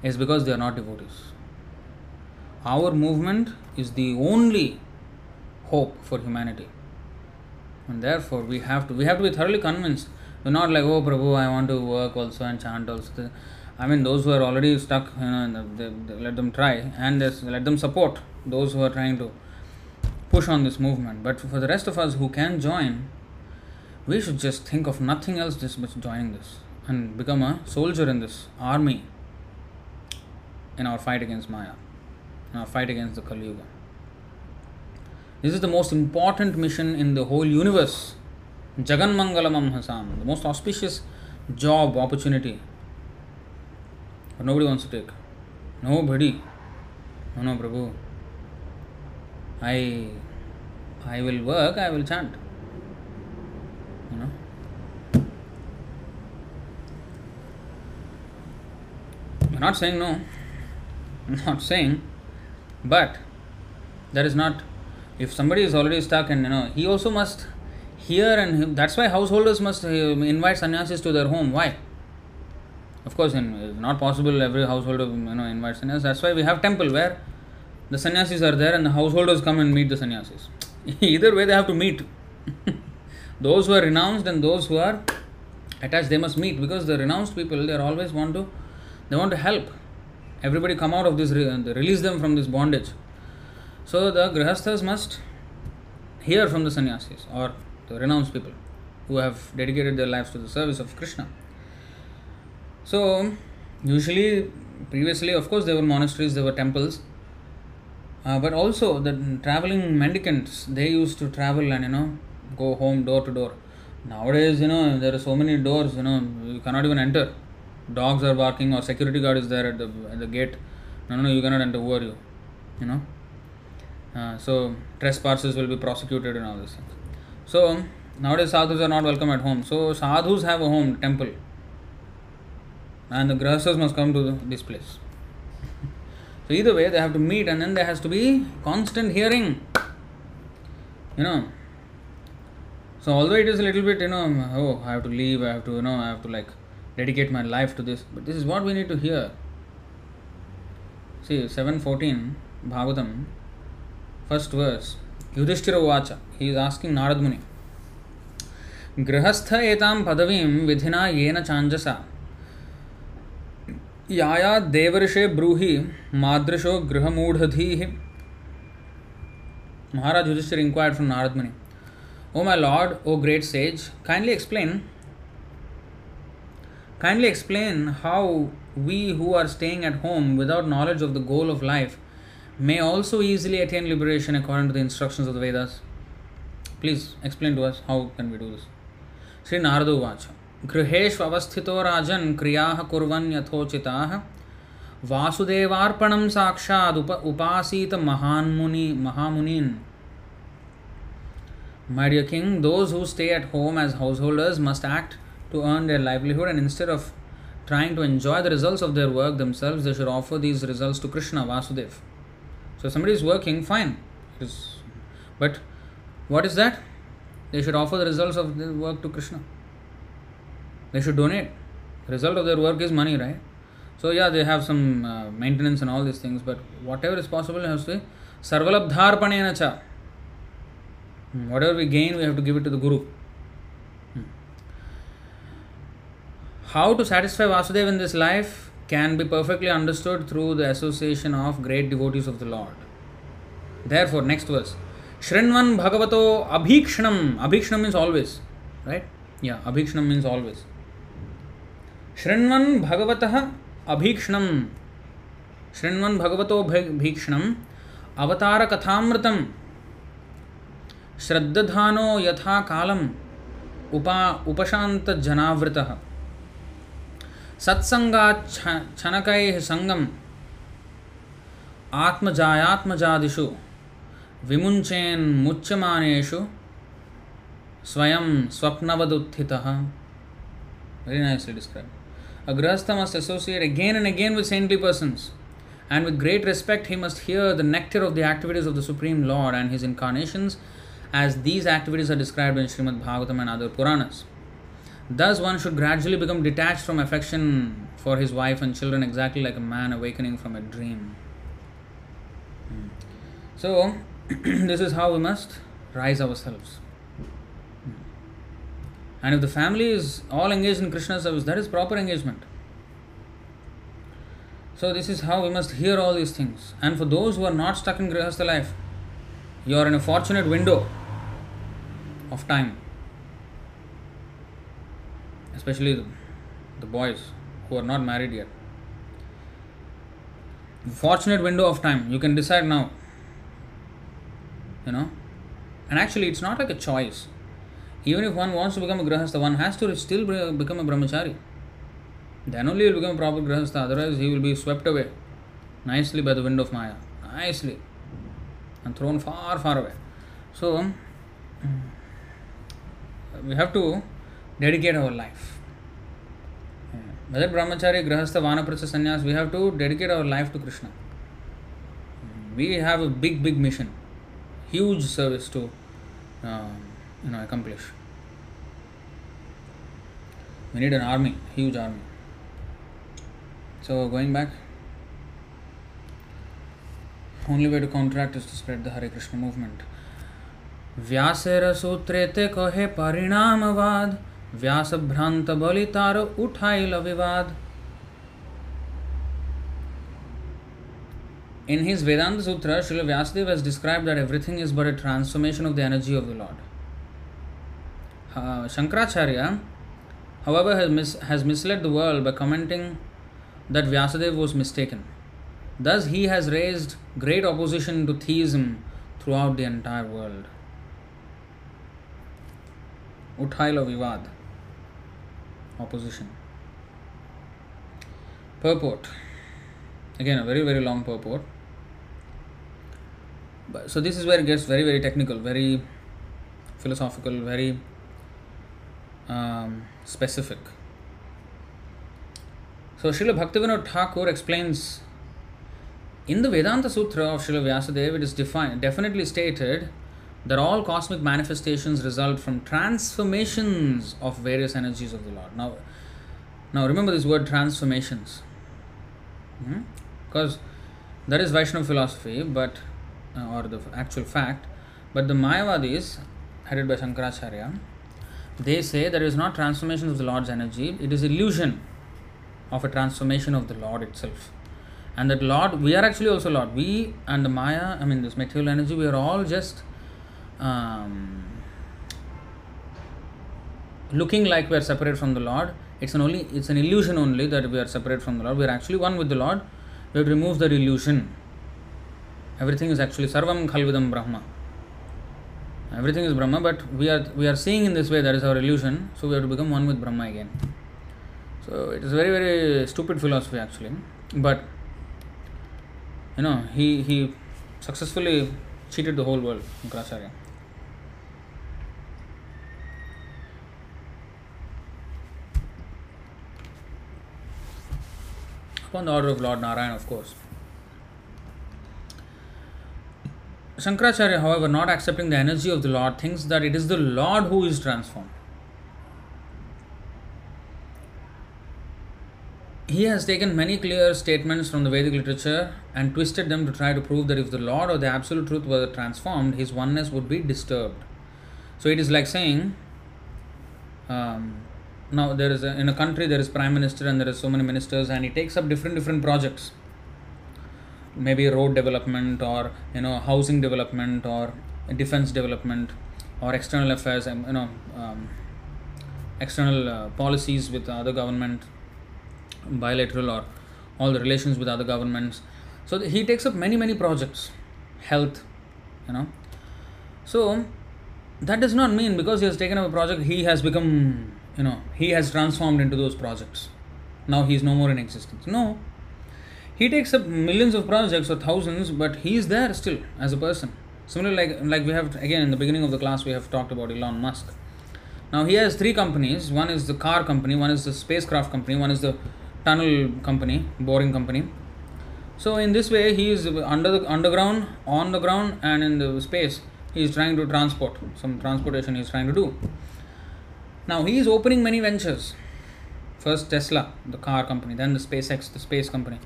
Speaker 1: is because they are not devotees. Our movement is the only hope for humanity. And therefore we have to we have to be thoroughly convinced. We're not like, oh Prabhu, I want to work also and chant also. I mean those who are already stuck, you know, they, they let them try and let them support those who are trying to push on this movement. But for the rest of us who can join, we should just think of nothing else just but joining this and become a soldier in this army in our fight against Maya, in our fight against the Kali Yuga. This is the most important mission in the whole universe. Jagan Mangalamam Hasam, the most auspicious job opportunity. But nobody wants to take. Nobody. No, no, Prabhu. I I will work, I will chant. You know? Not saying no. I'm not saying, but that is not. If somebody is already stuck, and you know, he also must hear, and that's why householders must uh, invite sannyasis to their home. Why? Of course, in, not possible every householder you know invites sannyasis. That's why we have temple where the sannyasis are there and the householders come and meet the sannyasis. Either way, they have to meet. those who are renounced and those who are attached, they must meet because the renounced people they always want to they want to help everybody come out of this release them from this bondage. So the grihasthas must hear from the sannyasis or the renounced people who have dedicated their lives to the service of Krishna. So usually previously of course there were monasteries, there were temples uh, but also the traveling mendicants, they used to travel and you know go home door to door. Nowadays, you know, there are so many doors, you know, you cannot even enter. Dogs are barking or security guard is there at the at the gate. No, no, you cannot enter. Who are you? You know. Uh, so trespassers will be prosecuted and all this. So nowadays sadhus are not welcome at home. So sadhus have a home temple, and the grahasthas must come to this place. So either way, they have to meet, and then there has to be constant hearing. You know. So although it is a little bit, you know, oh, I have to leave, I have to, you know, I have to like dedicate my life to this, but this is what we need to hear. See, seven fourteen, Bhagavatam, first verse. Yudhishthira Vacha. He is asking Narad Muni. गृहस्थ एतां पदवीं विधिना येन चाञ्जसा याया देवर्षे ब्रूहि मादृशो गृहमूढ़धीः Maharaj Yudhishthira inquired from Narad Muni, O my lord, O great sage, kindly explain kindly explain how we who are staying at home without knowledge of the goal of life may also easily attain liberation according to the instructions of the Vedas. Please explain to us how can we do this. Sri Narada Vacha गृहेष्वस्थितो राजन् क्रियाः कुर्वन् यथोचिताः वासुदेवार्पणं साक्षात् उप उपासीत महान्मुनि महामुनीन् My dear king, those who stay at home as householders must act to earn their livelihood and instead of trying to enjoy the results of their work themselves, they should offer these results to Krishna, Vasudev. So, somebody is working, fine. But what is that? They should offer the results of their work to Krishna. They should donate. The result of their work is money, right? So yeah, they have some uh, maintenance and all these things, but whatever is possible has to be sarvalabdharpanena cha. Hmm, whatever we gain, we have to give it to the Guru. How to satisfy Vasudeva in this life can be perfectly understood through the association of great devotees of the Lord there for next verse श्रृण्वन भगवतो अभीक्षण अभीक्षण means always right या अभीक्षण means always श्रृण्वन भगवत अभीक्षण श्रृण्वन भगवत भीक्षण अवतार कथामृत श्रद्धानो यथा कालम उपा उपशांत जनावृतः सत्संगा छनक संगम आत्मजायात्मजादिषु विमुंचेन्मुच्यमानु स्वयं स्वप्नवदुत्थि very nice to describe a grihastha must associate again and again with saintly persons and with great respect he must hear the nectar of the activities of the supreme Lord and his incarnation as these activities are describe in Shrimad Bhagavatam and other Puranas Thus, one should gradually become detached from affection for his wife and children, exactly like a man awakening from a dream. Hmm. So, this is how we must rise ourselves. And if the family is all engaged in Krishna service, that is proper engagement. So, this is how we must hear all these things. And for those who are not stuck in Grihastha life, you are in a fortunate window of time. Especially the boys who are not married yet. Fortunate window of time. You can decide now. You know? And actually, it's not like a choice even if one wants to become a grahastha, one has to still become a brahmachari. Then only he will become a proper grahastha, otherwise, he will be swept away nicely by the wind of Maya. nicely and thrown far, far away. So, we have to our life. Whether brahmachari, grahastha, vanaprastha, sannyas, we have to dedicate our life to Krishna. We have a big, big mission, huge service to um, you know accomplish. We need an army, huge army. So going back, only way to counteract is to spread the Hare Krishna movement. व्यासेर सूत्रे ते कहे परिणामवाद व्यास भ्रांत बलितार उठाइल विवाद In his Vedanta Sutra, Srila Vyasadeva has described that everything is but a transformation of the energy of the Lord. Uh, Shankaracharya, however, has, mis- has misled the world by commenting that Vyasadeva was mistaken. Thus, he has raised great opposition to theism throughout the entire world. Uthaila Vivad Opposition. Purport. Again, a very, very long purport. But, so, this is where it gets very, very technical, very philosophical, very um, specific. So, Srila Bhaktivinoda Thakur explains in the Vedanta Sutra of Srila Vyasadeva, it is defined, definitely stated that all cosmic manifestations result from transformations of various energies of the Lord. Now, now remember this word transformations, hmm? because that is Vaishnava philosophy, but uh, or the actual fact. But the Mayavadis, headed by Shankaracharya, they say there is not transformation of the Lord's energy; it is illusion of a transformation of the Lord itself. And that Lord, we are actually also Lord. We and the Maya, I mean this material energy, we are all just um, looking like we are separate from the Lord. It's an only it's an illusion only that we are separate from the Lord. We are actually one with the Lord. We have to remove that illusion. Everything is actually Sarvam Khalvidam Brahma. Everything is Brahma, but we are we are seeing in this way that is our illusion, so we have to become one with Brahma again. So it is very, very stupid philosophy actually. But you know, he he successfully cheated the whole world. Upon the order of Lord Narayan, of course. Shankaracharya, however, not accepting the energy of the Lord, thinks that it is the Lord who is transformed. He has taken many clear statements from the Vedic literature and twisted them to try to prove that if the Lord or the Absolute Truth were transformed, his oneness would be disturbed. So it is like saying, um, now there is a, in a country there is prime minister and there is so many ministers and he takes up different different projects. Maybe road development or you know housing development or defense development or external affairs and you know um, external uh, policies with other government bilateral or all the relations with other governments. So he takes up many many projects health you know. So that does not mean because he has taken up a project he has become you know he has transformed into those projects. Now he is no more in existence. No. He takes up millions of projects or thousands but he is there still as a person. Similarly like like we have again in the beginning of the class we have talked about elon musk. Now he has three companies. One is the car company one is the spacecraft company one is the tunnel company boring company. So in this way he is under the underground on the ground and in the space he is trying to transport. Some transportation he is trying to do now he is opening many ventures. First tesla the car company then the spacex the space company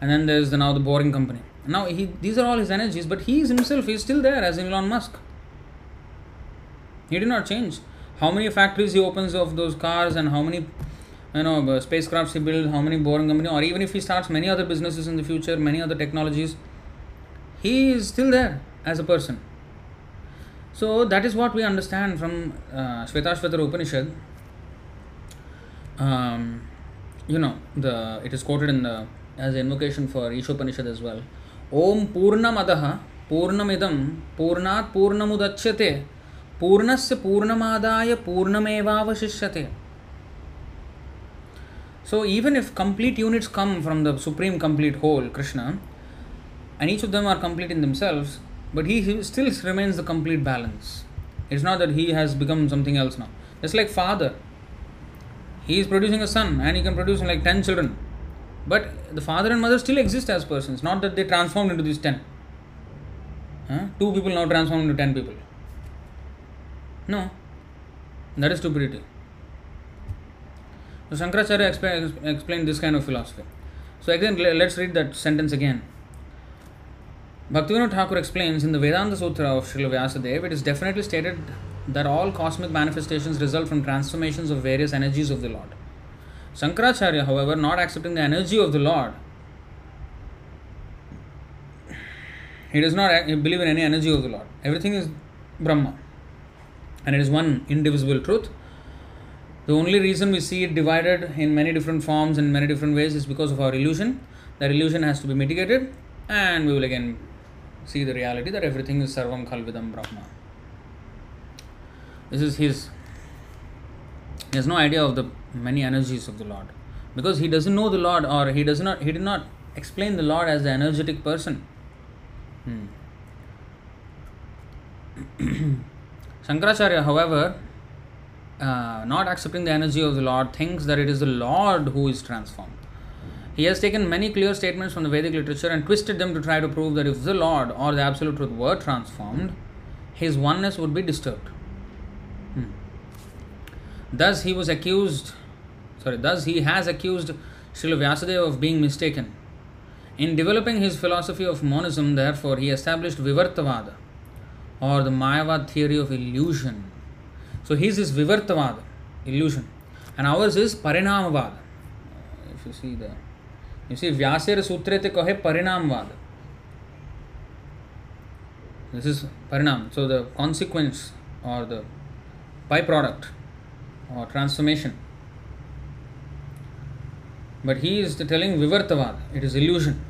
Speaker 1: and then there's the, now the boring company. Now he these are all his energies but he is himself is still there as elon musk. He did not change. How many factories he opens of those cars and how many you know uh, spacecrafts he builds how many boring company or even if he starts many other businesses in the future many other technologies he is still there as a person so that is what we understand from uh, Shvetashvatara Upanishad. Um, you know, the it is quoted in the as an invocation for Ishopanishad as well. Om Purnamadaha Purnamidam Purnat Purnamudachyate Purnasya Purnamadaya Purnamevavashishyate. So even if complete units come from the supreme complete whole, Krishna, and each of them are complete in themselves, but he, he still remains the complete balance. It's not that he has become something else now. Just like father, he is producing a son and he can produce like 10 children. But the father and mother still exist as persons, not that they transformed into these 10. Huh? Two people now transformed into 10 people. No, that is stupidity. So Shankaracharya explain, explained this kind of philosophy. So again, let's read that sentence again. Bhaktivinoda Thakur explains in the Vedanta Sutra of Srila Vyasadeva, it is definitely stated that all cosmic manifestations result from transformations of various energies of the Lord. Shankaracharya, however, not accepting the energy of the Lord, he does not believe in any energy of the Lord. Everything is Brahma and it is one indivisible truth. The only reason we see it divided in many different forms and many different ways is because of our illusion. That illusion has to be mitigated, and we will again see the reality that everything is Sarvam Khalvidam Brahma. This is his. He has no idea of the many energies of the Lord because he doesn't know the Lord or he does not he did not explain the Lord as the energetic person. Hmm. Shankaracharya, however, uh, not accepting the energy of the Lord, thinks that it is the Lord who is transformed. He has taken many clear statements from the Vedic literature and twisted them to try to prove that if the Lord or the Absolute Truth were transformed, his oneness would be disturbed. Hmm. Thus, he was accused, sorry, thus he has accused Srila Vyasadeva of being mistaken. In developing his philosophy of monism, therefore, he established Vivartavada or the Mayavad theory of illusion. So his is Vivartavada, illusion, and ours is Parinamavad. If you see the you see, Vyasir Sutre te kahe Parinamvad. This is Parinam. So the consequence or the byproduct or transformation. But he is telling Vivartavad. It is illusion.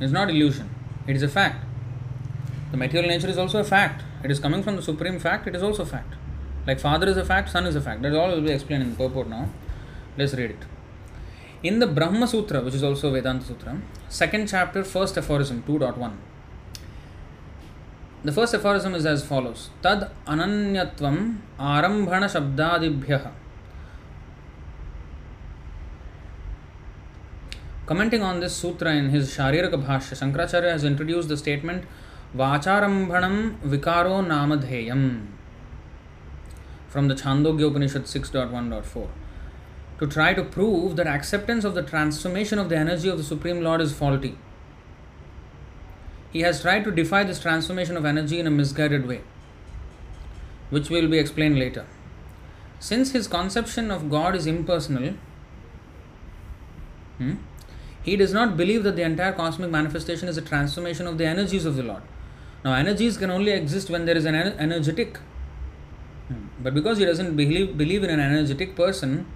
Speaker 1: It is not illusion. It is a fact. The material nature is also a fact. It is coming from the supreme fact. It is also fact. Like father is a fact, son is a fact. That all we will be explained in purport now. Let's read it. In the Brahma Sutra, which is also Vedanta Sutra, second chapter, first aphorism, 2.1. The first aphorism is as follows Tad ananyatvam arambhana shabdadibhyah. Commenting on this sutra in his Shariraka Bhashya, Shankaracharya has introduced the statement Vacharambhanam vikaro namadheyam from the Chandogya Upanishad 6.1.4 to try to prove that acceptance of the transformation of the energy of the Supreme Lord is faulty. He has tried to defy this transformation of energy in a misguided way, which will be explained later. Since his conception of God is impersonal, hmm, he does not believe that the entire cosmic manifestation is a transformation of the energies of the Lord. Now, energies can only exist when there is an energetic. Hmm. But because he doesn't believe, believe in an energetic person,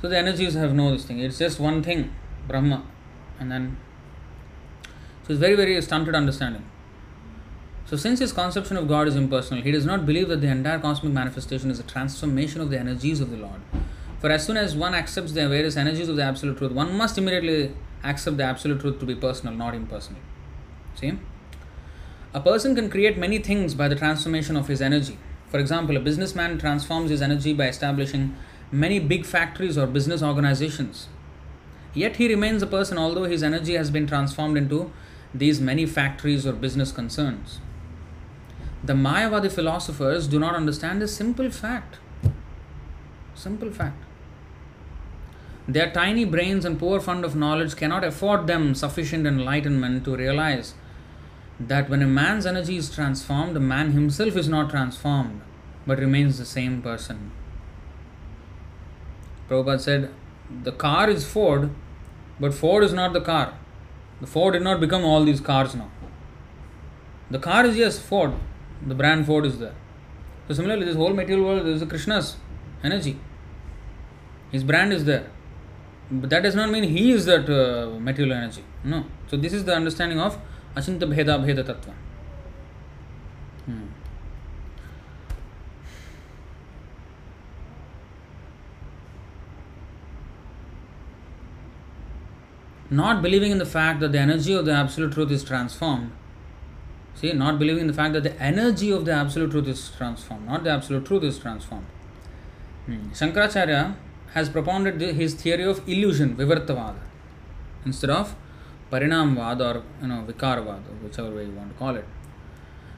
Speaker 1: so the energies have no this thing. It's just one thing, Brahma, and then so it's very very stunted understanding. So since his conception of God is impersonal, he does not believe that the entire cosmic manifestation is a transformation of the energies of the Lord. For as soon as one accepts the various energies of the absolute truth, one must immediately accept the absolute truth to be personal, not impersonal. See? A person can create many things by the transformation of his energy. For example, a businessman transforms his energy by establishing many big factories or business organizations. Yet he remains a person, although his energy has been transformed into these many factories or business concerns. The Mayavadi philosophers do not understand this simple fact. Simple fact. Their tiny brains and poor fund of knowledge cannot afford them sufficient enlightenment to realize that when a man's energy is transformed, the man himself is not transformed but remains the same person. Prabhupada said, The car is Ford, but Ford is not the car. The Ford did not become all these cars now. The car is, yes, Ford. The brand Ford is there. So, similarly, this whole material world is Krishna's energy. His brand is there. But that does not mean he is that uh, material energy. No. So, this is the understanding of Achinta Bheda Bheda Tattva. Hmm. Not believing in the fact that the energy of the absolute truth is transformed. See, not believing in the fact that the energy of the absolute truth is transformed, not the absolute truth is transformed. Hmm. Shankaracharya has propounded his theory of illusion, Vivartavada, instead of Parinamvad or you know Vikarvad, whichever way you want to call it.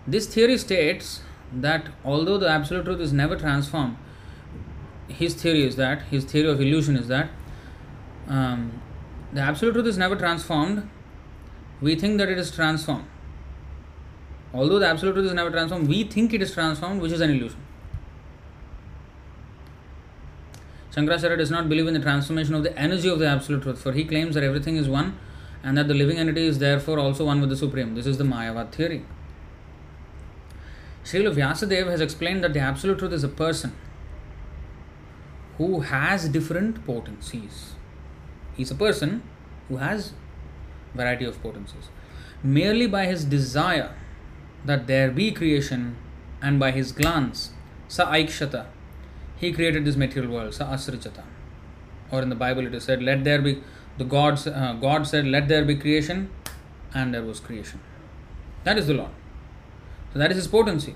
Speaker 1: This theory states that although the absolute truth is never transformed, his theory is that his theory of illusion is that um, the absolute truth is never transformed. We think that it is transformed. Although the absolute truth is never transformed, we think it is transformed, which is an illusion. Shankaracharya does not believe in the transformation of the energy of the absolute truth, for he claims that everything is one and that the living entity is therefore also one with the Supreme. This is the Mayavad theory. Srila Vyasadeva has explained that the absolute truth is a person who has different potencies. He's a person who has variety of potencies. Merely by his desire that there be creation and by his glance, sa aikshata, he created this material world, sa asrajata. Or in the Bible it is said, let there be, the gods, uh, God said, let there be creation, and there was creation. That is the Lord. So that is his potency.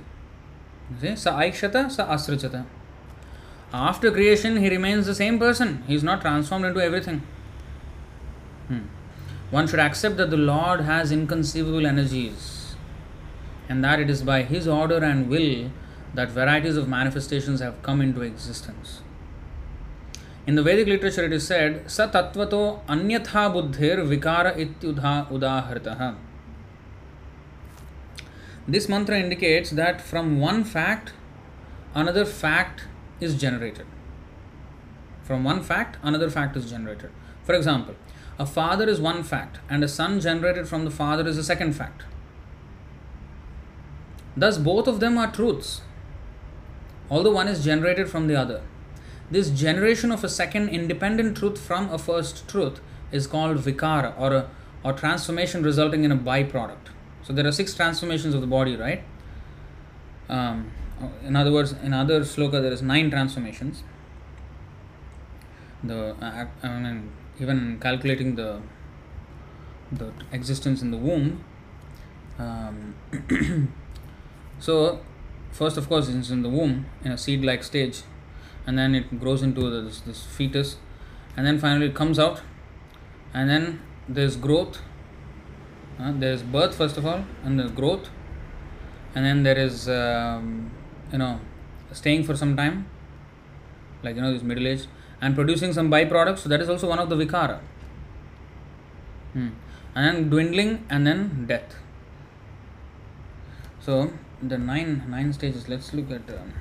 Speaker 1: See? Sa aikshata, sa asrajata. After creation, he remains the same person. He is not transformed into everything. Hmm. One should accept that the Lord has inconceivable energies and that it is by His order and will that varieties of manifestations have come into existence. In the Vedic literature, it is said, Sa tattvato anyatha buddhir vikara ityudha udahartaha. This mantra indicates that from one fact, another fact is generated. From one fact, another fact is generated. For example, a father is one fact, and a son generated from the father is a second fact. Thus, both of them are truths, although one is generated from the other. This generation of a second independent truth from a first truth is called vikara or a or transformation resulting in a byproduct. So there are six transformations of the body, right? Um, in other words, in other sloka there is nine transformations. The uh, I mean, even calculating the the existence in the womb. Um, so first, of course, it's in the womb in a seed-like stage, and then it grows into this, this fetus, and then finally it comes out, and then there's growth. Uh, there's birth first of all, and there's growth, and then there is um, you know staying for some time, like you know this middle age, and producing some byproducts. So that is also one of the vikara. Hmm. And dwindling, and then death. So the nine nine stages. Let's look at. Um,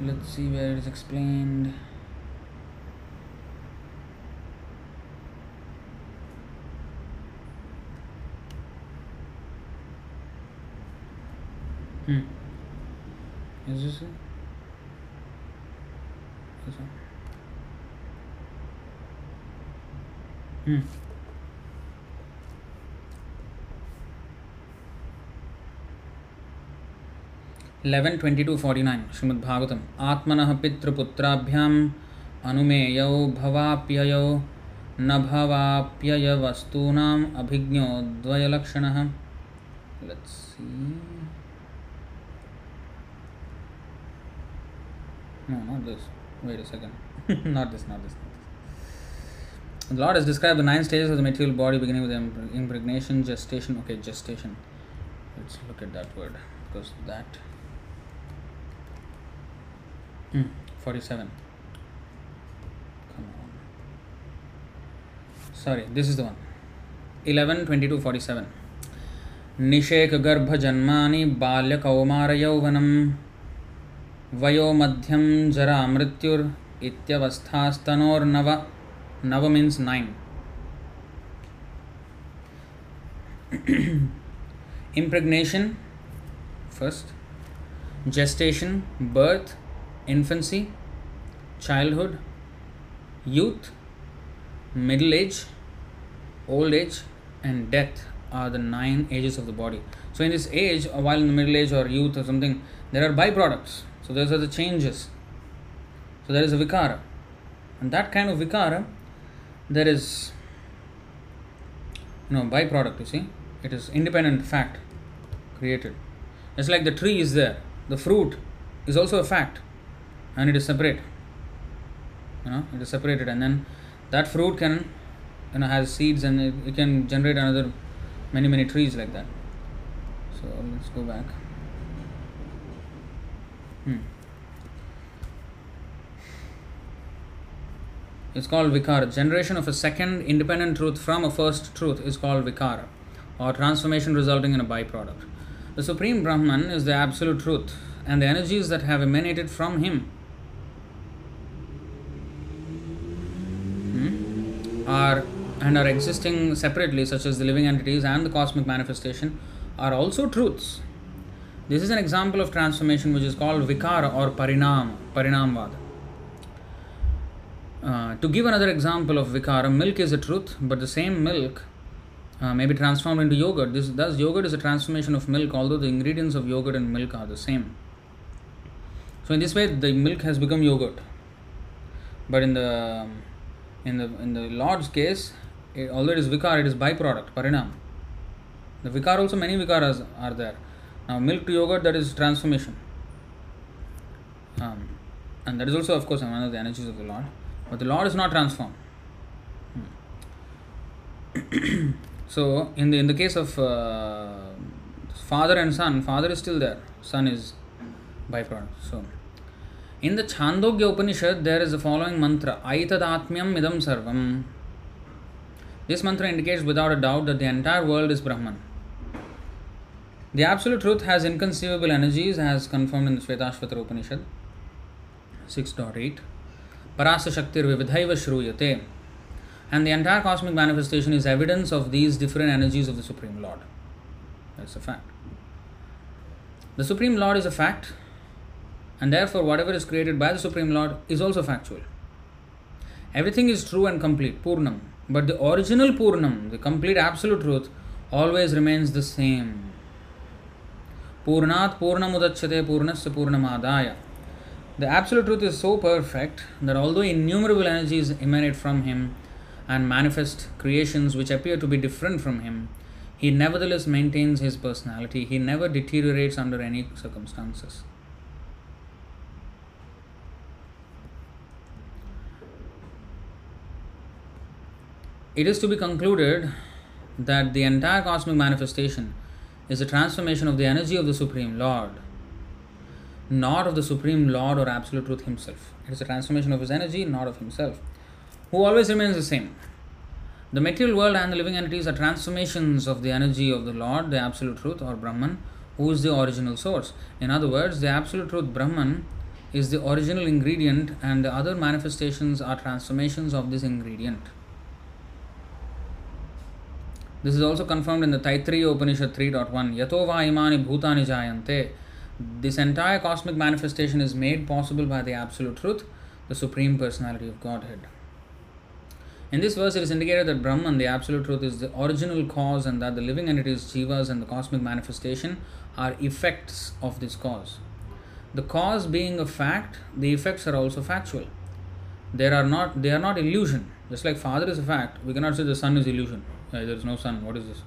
Speaker 1: let's see where it is explained. Hmm. Is this it? This one. Hmm. Eleven twenty two forty न भवाप्ययवस्तूनाम् अभिज्ञो द्वयलक्षणः Let's No, not this. Wait a second. not this, not this, not this. The Lord has described the nine stages of the material body beginning with impregnation, gestation. Okay, gestation. Let's look at that word because that. Hmm, 47. Come on. Sorry, this is the one. 11, 22, 47. निषेकगर्भजन्मानि बाल्यकौमारयौवनम् वयो मध्यम जरा मृत्युर मृत्युर्वस्थास्तनोर्नव नव नव means nine impregnation first gestation birth infancy childhood youth middle age old age and death are the nine ages of the body so in this age while in the middle age or youth or something there are byproducts So, those are the changes. So, there is a vikara. And that kind of vikara, there is no byproduct, you see. It is independent fact created. It's like the tree is there, the fruit is also a fact and it is separate. You know, it is separated and then that fruit can you know has seeds and it, it can generate another many many trees like that so let's go back hmm. it's called vikara generation of a second independent truth from a first truth is called vikara or transformation resulting in a byproduct the supreme brahman is the absolute truth and the energies that have emanated from him hmm, are and are existing separately, such as the living entities and the cosmic manifestation, are also truths. This is an example of transformation which is called vikara or parinam, parinamvada. Uh, to give another example of vikara, milk is a truth, but the same milk uh, may be transformed into yogurt. This, thus, yogurt is a transformation of milk, although the ingredients of yogurt and milk are the same. So, in this way, the milk has become yogurt. But in the in the in the Lord's case, it, although it is vikar, it is byproduct, parinam. The vikar also many vikaras are there. Now milk to yogurt that is transformation. Um, and that is also of course one of the energies of the Lord. But the Lord is not transformed. Hmm. so in the in the case of uh, father and son, father is still there, son is byproduct. So in the Chandogya Upanishad, there is the following mantra Aitadatmyam idam sarvam. This mantra indicates without a doubt that the entire world is Brahman. The Absolute Truth has inconceivable energies, as confirmed in the Shvetashvatara Upanishad 6.8. Parasya Shaktir Vividhaiva Shruyate. And the entire cosmic manifestation is evidence of these different energies of the Supreme Lord. That's a fact. The Supreme Lord is a fact, and therefore, whatever is created by the Supreme Lord is also factual. Everything is true and complete, Purnam. But the original Purnam, the complete absolute truth, always remains the same. Purnat Purnamudachyate Purnasya Purnamadaya. The absolute truth is so perfect that although innumerable energies emanate from him and manifest creations which appear to be different from him, he nevertheless maintains his personality. He never deteriorates under any circumstances. It is to be concluded that the entire cosmic manifestation is a transformation of the energy of the Supreme Lord, not of the Supreme Lord or Absolute Truth Himself. It is a transformation of His energy, not of Himself, who always remains the same. The material world and the living entities are transformations of the energy of the Lord, the Absolute Truth or Brahman, who is the original source. In other words, the Absolute Truth Brahman is the original ingredient, and the other manifestations are transformations of this ingredient. This is also confirmed in the Taittiriya Upanishad 3.1. Yato va imani bhutani jayante. This entire cosmic manifestation is made possible by the Absolute Truth, the Supreme Personality of Godhead. In this verse, it is indicated that Brahman, the Absolute Truth, is the original cause and that the living entities, jivas, and the cosmic manifestation are effects of this cause. The cause being a fact, the effects are also factual. There are not they are not illusion. Just like father is a fact, we cannot say the son is illusion. Yeah, there is no sun. What is this?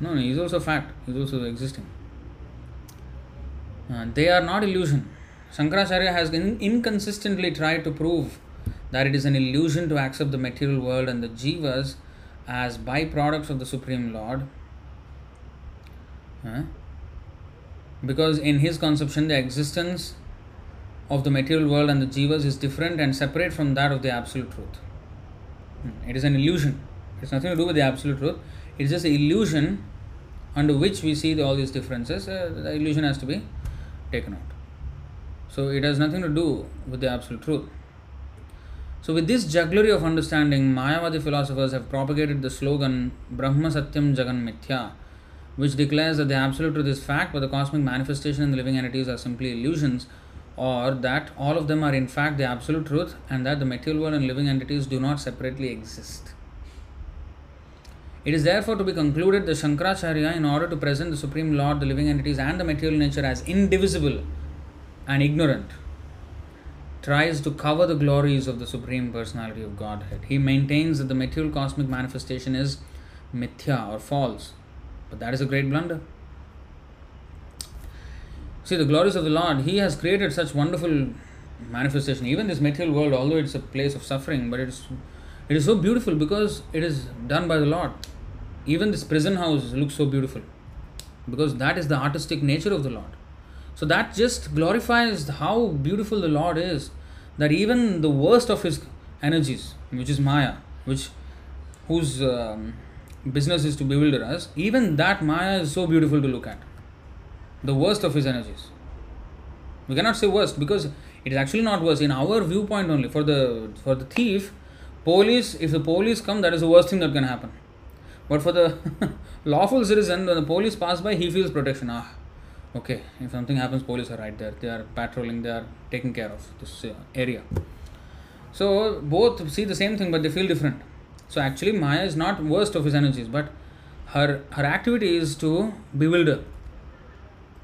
Speaker 1: No, no, is also fact. He is also existing. Uh, they are not illusion. Shankaracharya has in- inconsistently tried to prove that it is an illusion to accept the material world and the jivas as byproducts of the Supreme Lord. Uh, because in his conception, the existence of the material world and the jivas is different and separate from that of the absolute truth. Hmm, it is an illusion. It's nothing to do with the absolute truth. It's just an illusion under which we see the, all these differences. Uh, the illusion has to be taken out. So it has nothing to do with the absolute truth. So, with this jugglery of understanding, Mayavadi philosophers have propagated the slogan Brahma Satyam Jagan Mithya, which declares that the absolute truth is fact, but the cosmic manifestation and the living entities are simply illusions, or that all of them are in fact the absolute truth, and that the material world and living entities do not separately exist. It is therefore to be concluded that Shankaracharya, in order to present the Supreme Lord, the living entities, and the material nature as indivisible and ignorant, tries to cover the glories of the Supreme Personality of Godhead. He maintains that the material cosmic manifestation is mithya or false, but that is a great blunder. See, the glories of the Lord, He has created such wonderful manifestation. Even this material world, although it's a place of suffering, but it's it is so beautiful because it is done by the Lord. Even this prison house looks so beautiful because that is the artistic nature of the Lord. So that just glorifies how beautiful the Lord is. That even the worst of his energies, which is Maya, which whose um, business is to bewilder us, even that Maya is so beautiful to look at. The worst of his energies. We cannot say worst because it is actually not worst in our viewpoint only. For the for the thief, police if the police come, that is the worst thing that can happen. But for the lawful citizen, when the police pass by, he feels protection. Ah, okay. If something happens, police are right there. They are patrolling. They are taking care of this uh, area. So both see the same thing, but they feel different. So actually, Maya is not worst of his energies, but her her activity is to bewilder.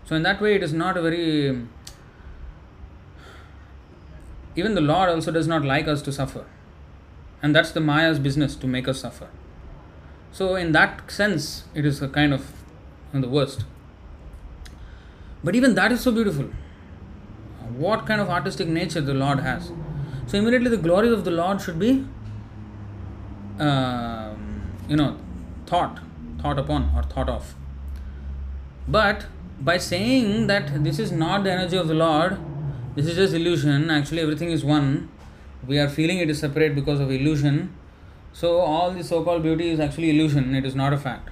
Speaker 1: So in that way, it is not a very even the Lord also does not like us to suffer. And that's the Maya's business to make us suffer. So, in that sense, it is a kind of the worst. But even that is so beautiful. What kind of artistic nature the Lord has. So, immediately the glories of the Lord should be, uh, you know, thought, thought upon or thought of. But by saying that this is not the energy of the Lord, this is just illusion, actually, everything is one. We are feeling it is separate because of illusion. So, all the so called beauty is actually illusion, it is not a fact.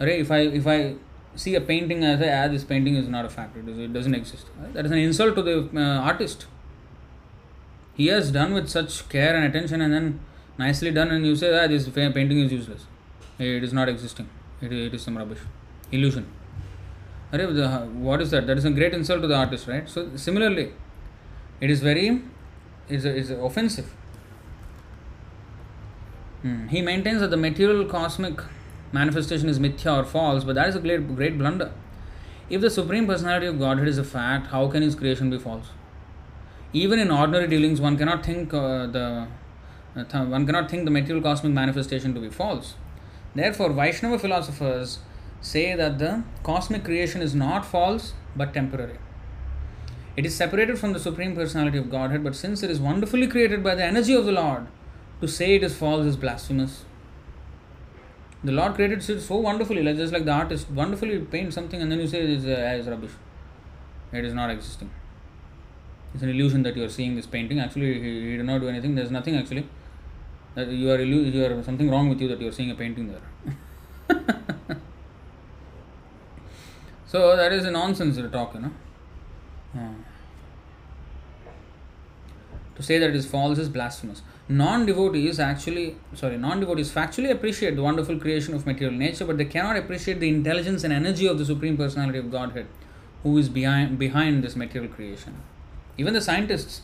Speaker 1: Right? If I if I see a painting as I ah, this painting is not a fact, it, is, it doesn't exist. That is an insult to the uh, artist. He has done with such care and attention and then nicely done, and you say, ah, this painting is useless. It is not existing. It, it is some rubbish. Illusion. What is that? That is a great insult to the artist, right? So, similarly, it is very is, is offensive. Hmm. He maintains that the material cosmic manifestation is mithya or false, but that is a great, great blunder. If the Supreme Personality of Godhead is a fact, how can His creation be false? Even in ordinary dealings, one cannot think uh, the uh, th- one cannot think the material cosmic manifestation to be false. Therefore, Vaishnava philosophers say that the cosmic creation is not false but temporary. It is separated from the Supreme Personality of Godhead, but since it is wonderfully created by the energy of the Lord, to say it is false is blasphemous. The Lord created it so wonderfully, like just like the artist wonderfully paints something and then you say it is, uh, is rubbish. It is not existing. It's an illusion that you are seeing this painting. Actually, he, he did not do anything. There's nothing actually. That you are illu- you are something wrong with you that you are seeing a painting there. so that is a nonsense talk, you know. Hmm. To say that it is false is blasphemous. Non devotees actually, sorry, non devotees factually appreciate the wonderful creation of material nature, but they cannot appreciate the intelligence and energy of the Supreme Personality of Godhead, who is behind, behind this material creation. Even the scientists,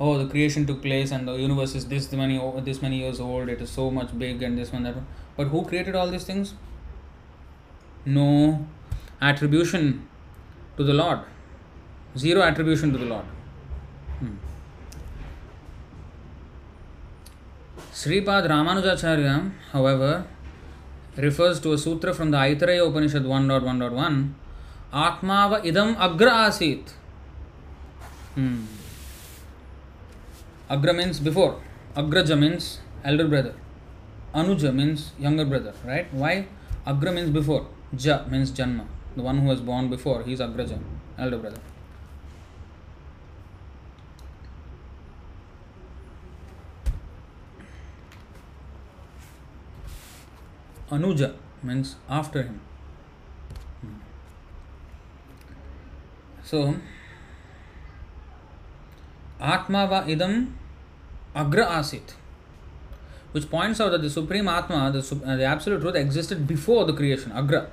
Speaker 1: oh, the creation took place and the universe is this many, this many years old, it is so much big and this one, that one. But who created all these things? No attribution to the Lord zero attribution to the Lord. Hmm. Sripad Ramanujacharya, however, refers to a sutra from the Aitareya Upanishad 1.1.1 Atmava idam agra asit. Hmm. Agra means before. Agraja means elder brother. Anuja means younger brother, right? Why? Agra means before. Ja means Janma. The one who was born before, he is Agraja, elder brother. Anuja means after him. So, Atma va idam agra asit, which points out that the Supreme Atma, the, uh, the Absolute Truth, existed before the creation, agra.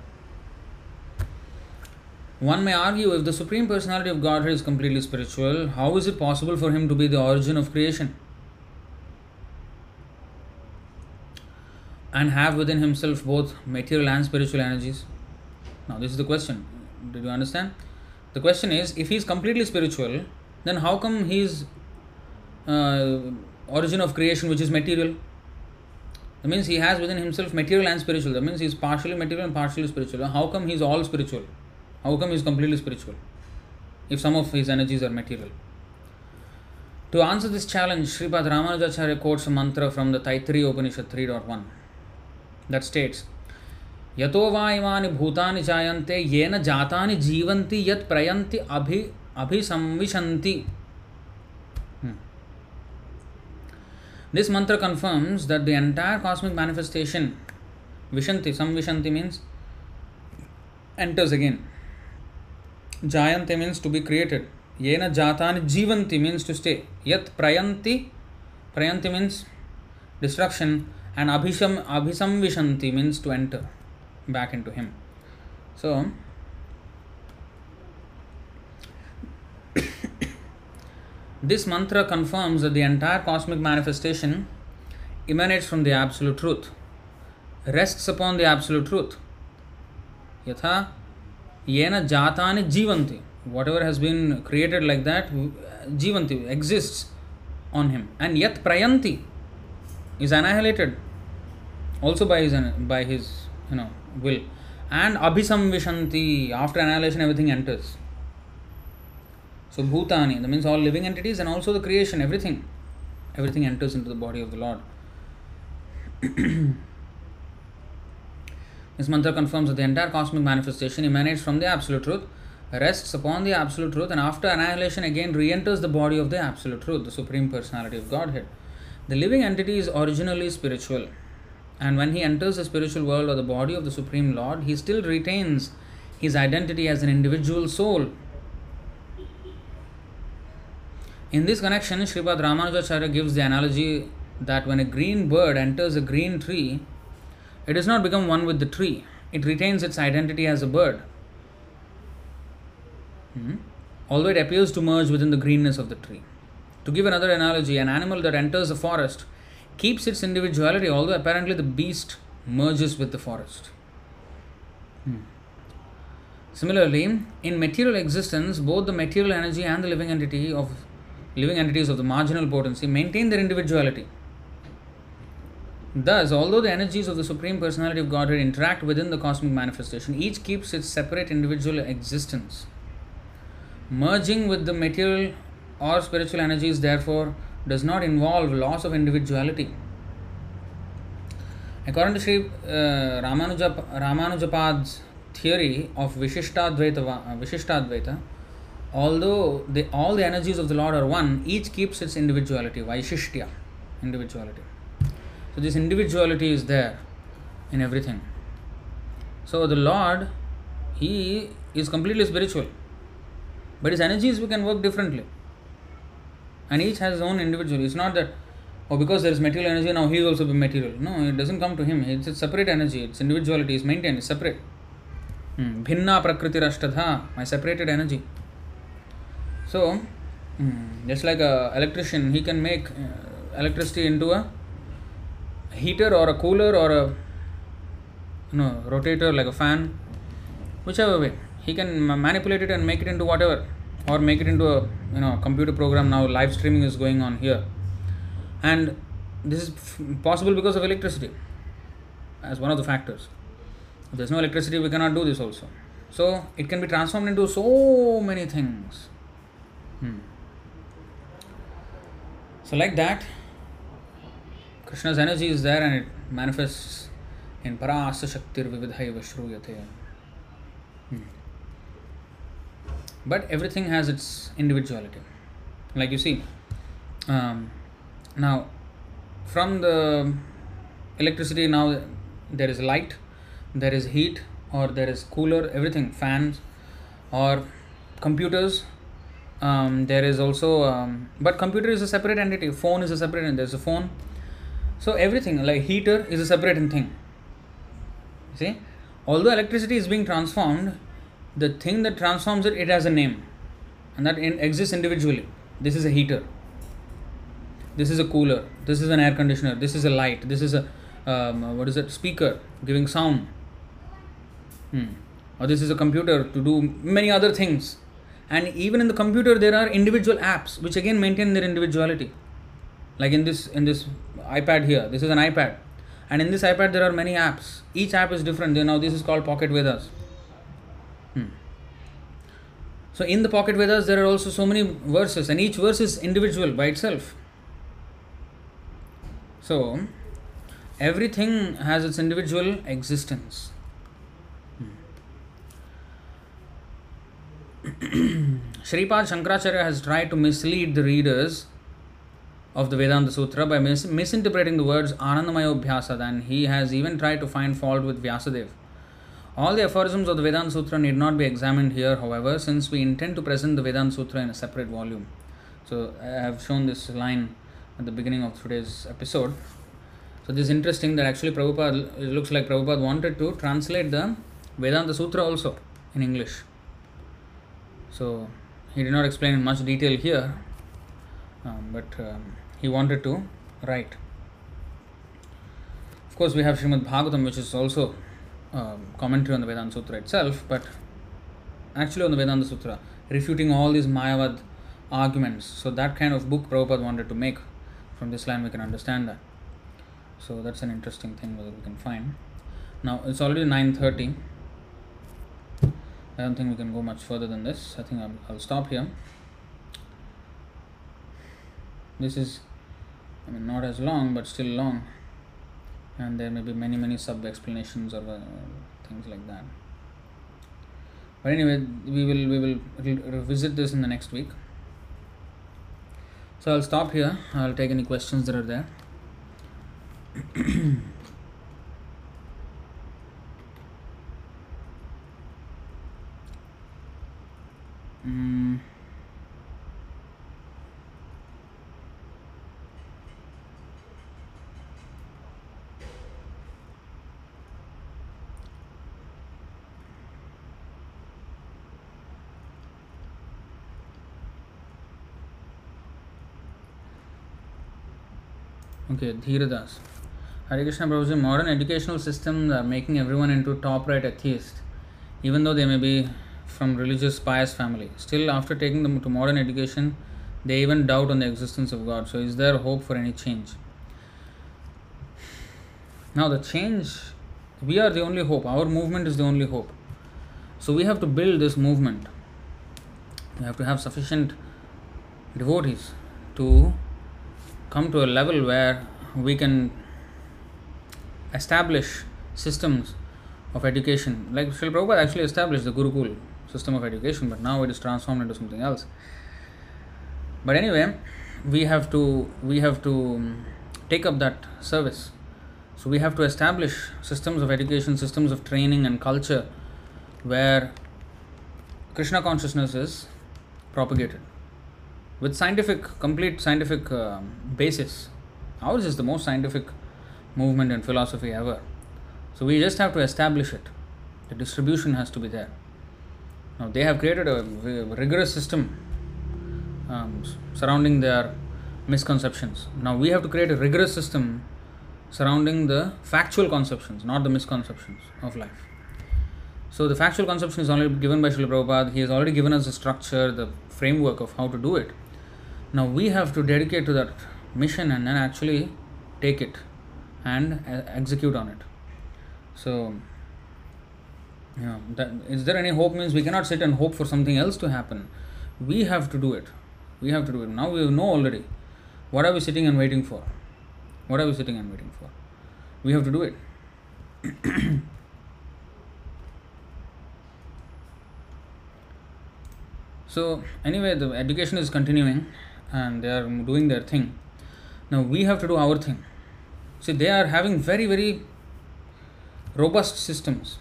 Speaker 1: One may argue if the Supreme Personality of Godhead is completely spiritual, how is it possible for him to be the origin of creation? And have within himself both material and spiritual energies? Now, this is the question. Did you understand? The question is if he is completely spiritual, then how come his uh, origin of creation, which is material? That means he has within himself material and spiritual. That means he is partially material and partially spiritual. How come he is all spiritual? How come he is completely spiritual? If some of his energies are material. To answer this challenge, Sripad Ramanujacharya quotes a mantra from the Taittiriya Upanishad 3.1 that states यतो वाइमानि भूतानि जायन्ते, येन जातानि जीवन्ति, यत् प्रयन्ति अभि, अभिसंविशन्ति। This mantra confirms that the entire cosmic manifestation विशन्ति संविशन्ति मींस एंटर्स अगेन जायन्ते मीन्स टू बी क्रिएटेड येन जातानि जीवन्ति मीन्स टू स्टे यत् प्रयन्ति प्रयन्ति means destruction and Abhisham Abhisamvishanti means to enter back into him. So, this mantra confirms that the entire cosmic manifestation emanates from the absolute truth, rests upon the absolute truth. Yatha yena jatani jivanti. Whatever has been created like that, jivanti exists on him. And yat prayanti is annihilated also by his by his you know will. And abhisamvishanti after annihilation everything enters. So bhutani, that means all living entities and also the creation, everything. Everything enters into the body of the Lord. this mantra confirms that the entire cosmic manifestation emanates from the absolute truth, rests upon the absolute truth, and after annihilation again re enters the body of the absolute truth, the Supreme Personality of Godhead. The living entity is originally spiritual, and when he enters the spiritual world or the body of the Supreme Lord, he still retains his identity as an individual soul In this connection, Sripad Ramanujacharya gives the analogy that when a green bird enters a green tree, it does not become one with the tree, it retains its identity as a bird. Hmm? Although it appears to merge within the greenness of the tree. To give another analogy, an animal that enters a forest keeps its individuality, although apparently the beast merges with the forest. Hmm. Similarly, in material existence, both the material energy and the living entity of living entities of the marginal potency maintain their individuality. Thus, although the energies of the Supreme Personality of Godhead interact within the cosmic manifestation, each keeps its separate individual existence. Merging with the material or spiritual energies, therefore, does not involve loss of individuality. According to Sri uh, Ramanuja, Ramanujapad's theory of Vishishtadvaita, Vishishtadvaita although the, all the energies of the Lord are one, each keeps its individuality, Vaishishtya, individuality. So, this individuality is there in everything. So, the Lord, He is completely spiritual, but His energies we can work differently. And each has his own individual. It's not that, oh, because there is material energy, now he is also material. No, it doesn't come to him. It's a separate energy, its individuality is maintained, it's separate. Hmm. Bhinna prakriti rashtadha, my separated energy. So, mm, just like a electrician, he can make uh, electricity into a heater or a cooler or a you know, rotator like a fan, whichever way. He can manipulate it and make it into whatever, or make it into a you know computer program. Now live streaming is going on here, and this is f- possible because of electricity as one of the factors. If there's no electricity, we cannot do this also. So it can be transformed into so many things. Hmm. So, like that, Krishna's energy is there and it manifests in Parasya Shaktir Vividhaiva Shruyate. Hmm. But everything has its individuality. Like you see, um, now from the electricity, now there is light, there is heat, or there is cooler, everything, fans, or computers, um, there is also um, but computer is a separate entity phone is a separate and there's a phone. So everything like heater is a separate thing. See? Although electricity is being transformed the thing that transforms it it has a name. And that in, exists individually. This is a heater. This is a cooler. This is an air conditioner. This is a light. This is a um, what is it? Speaker giving sound. Hmm. or this is a computer to do many other things. And even in the computer there are individual apps which again maintain their individuality. Like in this in this ipad here. This is an ipad. And in this ipad there are many apps. Each app is different. Now this is called pocket vedas hmm. so in the pocket vedas there are also so many verses and each verse is individual by itself so everything has its individual existence Shripad Shankaracharya has tried to mislead the readers of the Vedanta Sutra by mis- misinterpreting the words Anandamaya Bhyasad and he has even tried to find fault with Vyasadeva. All the aphorisms of the Vedanta Sutra need not be examined here, however, since we intend to present the Vedanta Sutra in a separate volume. So, I have shown this line at the beginning of today's episode. So, this is interesting that actually Prabhupada, it looks like Prabhupada wanted to translate the Vedanta Sutra also in English. So he did not explain in much detail here, um, but um, he wanted to write. Of course, we have Srimad Bhagavatam, which is also um, commentary on the Vedanta Sutra itself, but actually on the Vedanta Sutra, refuting all these Mayavad arguments. So that kind of book Prabhupada wanted to make. From this line, we can understand that. So that's an interesting thing whether we can find. Now it's already nine thirty. I don't think we can go much further than this. I think I'll, I'll stop here. This is, I mean, not as long, but still long, and there may be many, many sub explanations or uh, things like that. But anyway, we will we will re- revisit this in the next week. So I'll stop here. I'll take any questions that are there. Mm. Okay, Dhiradas. Hare Krishna Prabhuji, modern educational systems are making everyone into top right atheist, even though they may be from religious pious family. Still, after taking them to modern education, they even doubt on the existence of God. So, is there hope for any change? Now, the change, we are the only hope. Our movement is the only hope. So, we have to build this movement. We have to have sufficient devotees to come to a level where we can establish systems of education. Like Srila Prabhupada actually established the Gurukul system of education, but now it is transformed into something else. But anyway, we have to we have to um, take up that service. So we have to establish systems of education, systems of training and culture where Krishna consciousness is propagated with scientific, complete scientific uh, basis. Ours is the most scientific movement and philosophy ever. So we just have to establish it. The distribution has to be there. Now they have created a rigorous system um, surrounding their misconceptions. Now we have to create a rigorous system surrounding the factual conceptions, not the misconceptions of life. So the factual conception is only given by Srila Prabhupada. He has already given us the structure, the framework of how to do it. Now we have to dedicate to that mission and then actually take it and uh, execute on it. So, yeah, that, is there any hope? Means we cannot sit and hope for something else to happen. We have to do it. We have to do it. Now we know already. What are we sitting and waiting for? What are we sitting and waiting for? We have to do it. so anyway, the education is continuing, and they are doing their thing. Now we have to do our thing. See, they are having very very robust systems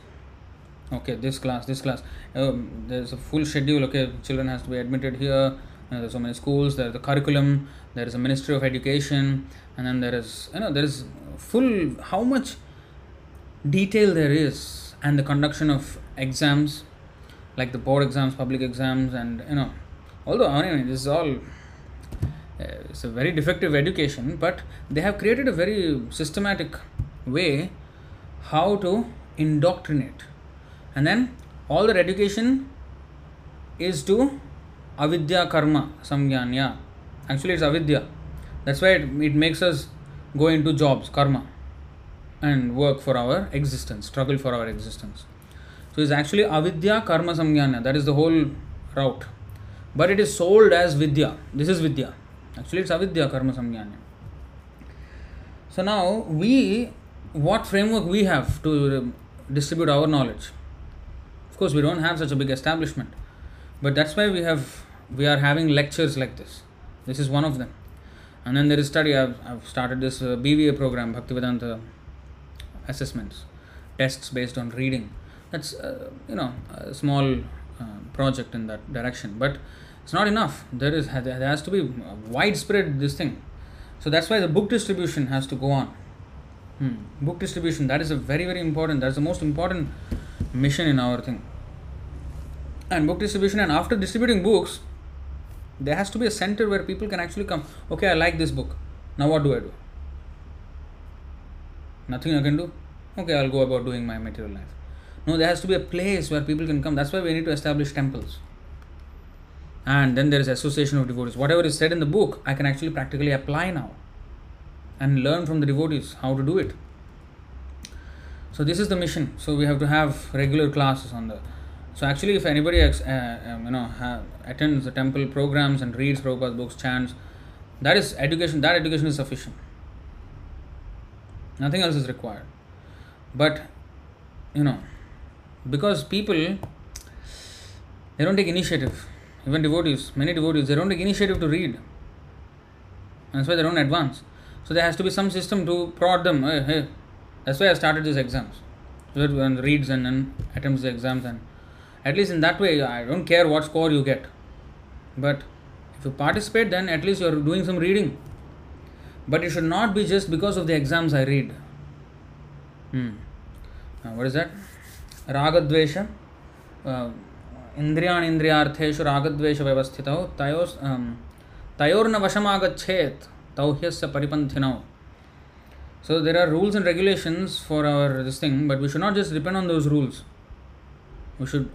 Speaker 1: okay this class this class um, there's a full schedule okay children has to be admitted here and there's so many schools there's the curriculum there is a ministry of education and then there is you know there is full how much detail there is and the conduction of exams like the board exams public exams and you know although mean this is all Uh, it's a very defective education but they have created a very systematic way how to indoctrinate. And then all that education is to avidya karma samgyanya. Actually, it's avidya. That's why it, it makes us go into jobs, karma, and work for our existence, struggle for our existence. So it's actually avidya karma samgyana. That is the whole route. But it is sold as vidya. This is vidya. Actually, it's avidya karma samgyana. So now we, what framework we have to distribute our knowledge? Of course, we don't have such a big establishment, but that's why we have we are having lectures like this. This is one of them. And then there is study. I've, I've started this uh, BVA program, Bhaktivedanta assessments, tests based on reading. That's uh, you know a small uh, project in that direction, but it's not enough. There is there has to be widespread this thing. So that's why the book distribution has to go on. Hmm. Book distribution that is a very very important. That's the most important mission in our thing. And book distribution, and after distributing books, there has to be a center where people can actually come. Okay, I like this book. Now what do I do? Nothing I can do. Okay, I'll go about doing my material life. No, there has to be a place where people can come. That's why we need to establish temples. And then there is association of devotees. Whatever is said in the book, I can actually practically apply now and learn from the devotees how to do it. So this is the mission. So we have to have regular classes on the. So actually, if anybody uh, um, you know attends the temple programs and reads Prabhupada's books, chants, that is education. That education is sufficient. Nothing else is required. But you know, because people they don't take initiative even devotees, many devotees, they don't take initiative to read. That's why they don't advance. So there has to be some system to prod them. Hey, hey. That's why I started these exams. So everyone reads and then attempts the exams and at least in that way I don't care what score you get. But if you participate then at least you're doing some reading. But it should not be just because of the exams I read. Hmm. Now, what is that? Ragadvesha. Uh, इन्द्रियाणीन्द्रियार्थेषु रागद्वेषव्यवस्थितौ तयो तयोर्न वशमागच्छेत् तौ ह्यस्य परिपन्थिनौ so there are rules and regulations for our this thing but we should not just depend on those rules we should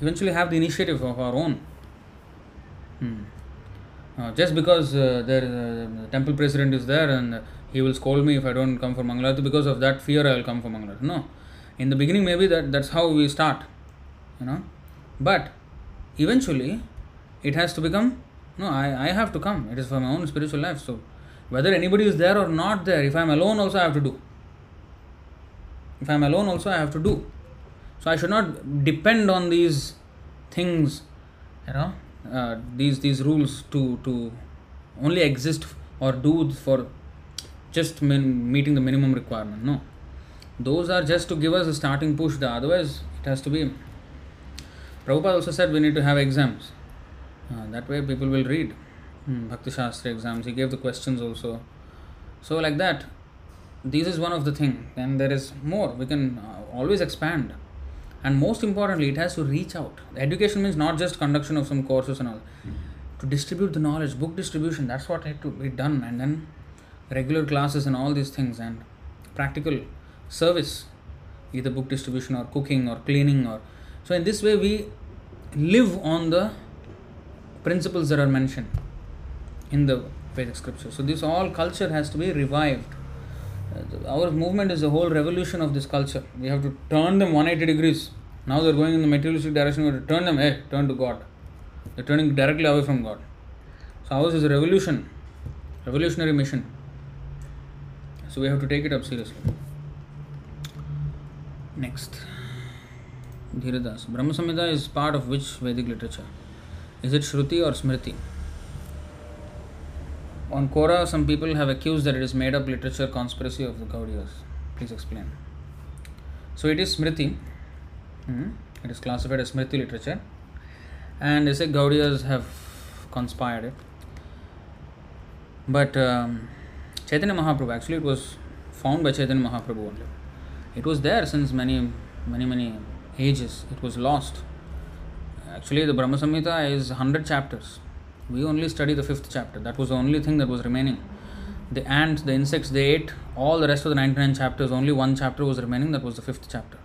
Speaker 1: eventually have the initiative of our own hmm. uh, just because uh, there, uh, the temple president is there and he will scold me if I don't come for Mangalarti because of that fear I will come for Mangalarti no in the beginning maybe that that's how we start you know but eventually it has to become no I, I have to come. It is for my own spiritual life. So whether anybody is there or not there if i am alone also i have to do. If i am alone also i have to do. So i should not depend on these things you know uh, these these rules to to only exist or do for just min- meeting the minimum requirement. No. Those are just to give us a starting push. The otherwise it has to be Prabhupada also said we need to have exams. Uh, that way people will read hmm, Bhakti Shastra exams. He gave the questions also. So like that this is one of the thing. And there is more. We can uh, always expand. And most importantly it has to reach out. Education means not just conduction of some courses and all. To distribute the knowledge book distribution that's what had to be done. And then regular classes and all these things and practical service either book distribution or cooking or cleaning or so in this way we live on the principles that are mentioned in the Vedic scripture. So this all culture has to be revived. Uh, our movement is a whole revolution of this culture. We have to turn them 180 degrees. Now they're going in the materialistic direction. We have to turn them, hey, turn to God. They're turning directly away from God. So ours is a revolution, revolutionary mission. So we have to take it up seriously. Next. Dhirdas Brahma Samhita is part of which Vedic literature is it shruti or smriti on Quora some people have accuse that it is made up literature conspiracy of the Gaudiyas please explain so it is smriti it is classified smriti literature and these Gaudiyas have conspired it but Chaitanya Mahaprabhu actually it was found by Chaitanya Mahaprabhu only it was there since many many many ages. It was lost. Actually, the Brahma Samhita is 100 chapters. We only study the fifth chapter. That was the only thing that was remaining. the ants, the insects, they ate all the rest of the 99 chapters. Only one chapter was remaining, that was the fifth chapter.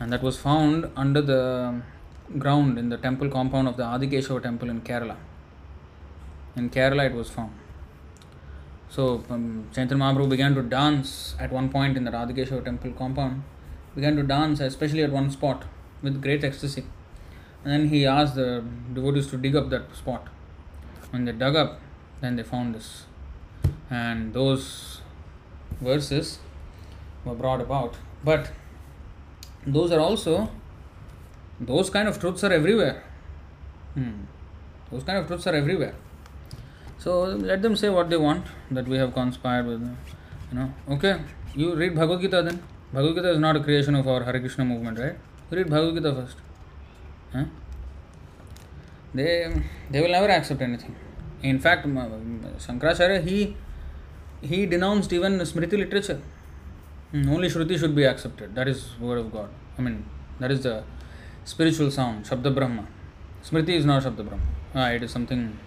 Speaker 1: And that was found under the ground in the temple compound of the Adikeshava temple in Kerala. In Kerala, it was found. So, um, Chaitanya Mahaprabhu began to dance at one point in the Radhakeshava temple compound, began to dance, especially at one spot, with great ecstasy. And then he asked the devotees to dig up that spot. When they dug up, then they found this and those verses were brought about. But those are also, those kind of truths are everywhere. Hmm. Those kind of truths are everywhere. So let them say what they want that we have conspired with. You know, okay, you read Bhagavad Gita then. Bhagavad Gita is not a creation of our Hare Krishna movement, right? Read Bhagavad Gita first. Huh? They, they will never accept anything. In fact, Shankaracharya, he he denounced even Smriti literature. Hmm, only Shruti should be accepted. That is word of God. I mean, that is the spiritual sound, Shabda Brahma. Smriti is not Shabda Brahma. Ah, it is something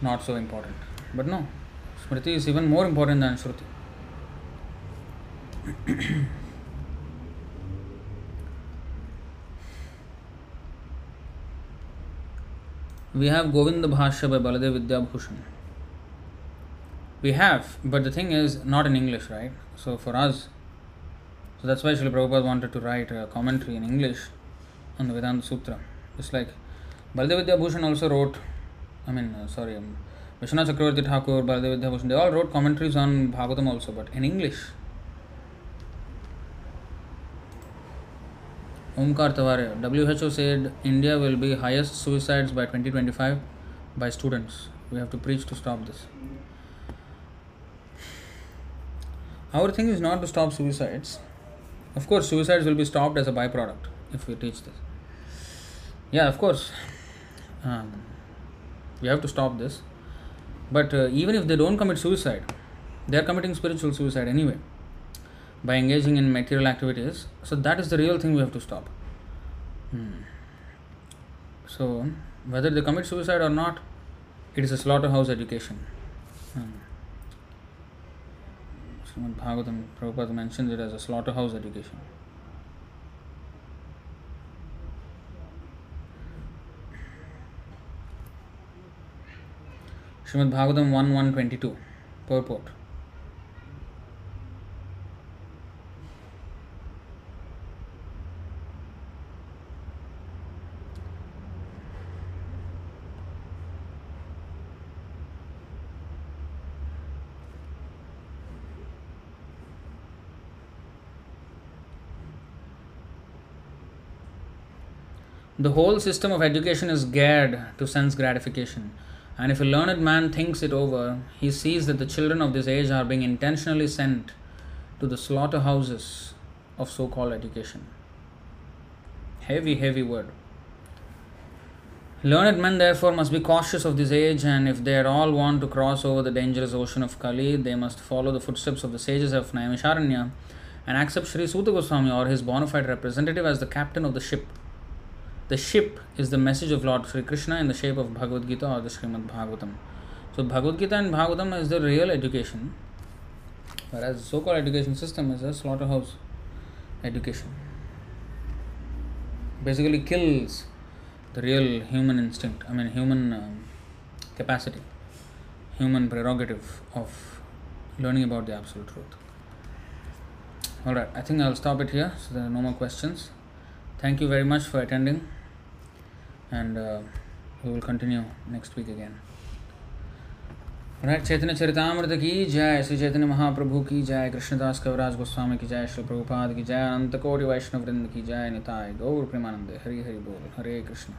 Speaker 1: not so important. But no, Smriti is even more important than Shruti. We have Govinda Bhashya by Baladev Vidyabhushan. We have, but the thing is not in English, right? So for us, so that's why Srila Prabhupada wanted to write a commentary in English on the Vedanta Sutra. Just like Baladev Vidyabhushan also wrote, I mean, uh, sorry, um, Vishwanath Chakravarti Thakur, Baladev Vidyabhushan, they all wrote commentaries on Bhagavatam also, but in English. Omkar Taware, WHO said India will be highest suicides by 2025 by students. We have to preach to stop this. Our thing is not to stop suicides. Of course, suicides will be stopped as a byproduct if we teach this. Yeah, of course. Um, we have to stop this. But uh, even if they don't commit suicide, they are committing spiritual suicide anyway by engaging in material activities. So that is the real thing we have to stop. Hmm. So whether they commit suicide or not, it is a slaughterhouse education. Hmm. Srimad Bhagavatam, Prabhupada mentions it as a slaughterhouse education. Srimad Bhagavatam 1 122, purport. The whole system of education is geared to sense gratification. And if a learned man thinks it over, he sees that the children of this age are being intentionally sent to the slaughterhouses of so called education. Heavy, heavy word. Learned men, therefore, must be cautious of this age, and if they at all want to cross over the dangerous ocean of Kali, they must follow the footsteps of the sages of Naimisharanya and accept Sri Suta Goswami or his bona fide representative as the captain of the ship. The ship is the message of Lord Sri Krishna in the shape of Bhagavad Gita or the Srimad Bhagavatam. So Bhagavad Gita and Bhagavatam is the real education, whereas so-called education system is a slaughterhouse education. Basically kills the real human instinct, I mean human um, capacity, human prerogative of learning about the absolute truth. Alright, I think I'll stop it here so there are no more questions. Thank you very much for attending and uh, we will continue next week again. Right Chaitanya Charitamrita की जय श्री चैतन्य महाप्रभु की जय कृष्णदास कविराज गोस्वामी की जय श्री प्रभुपाद की जय अनंत कोटि वैष्णव वृंद की जय निताय गौर प्रेमानंद हरि हरि बोल हरे कृष्ण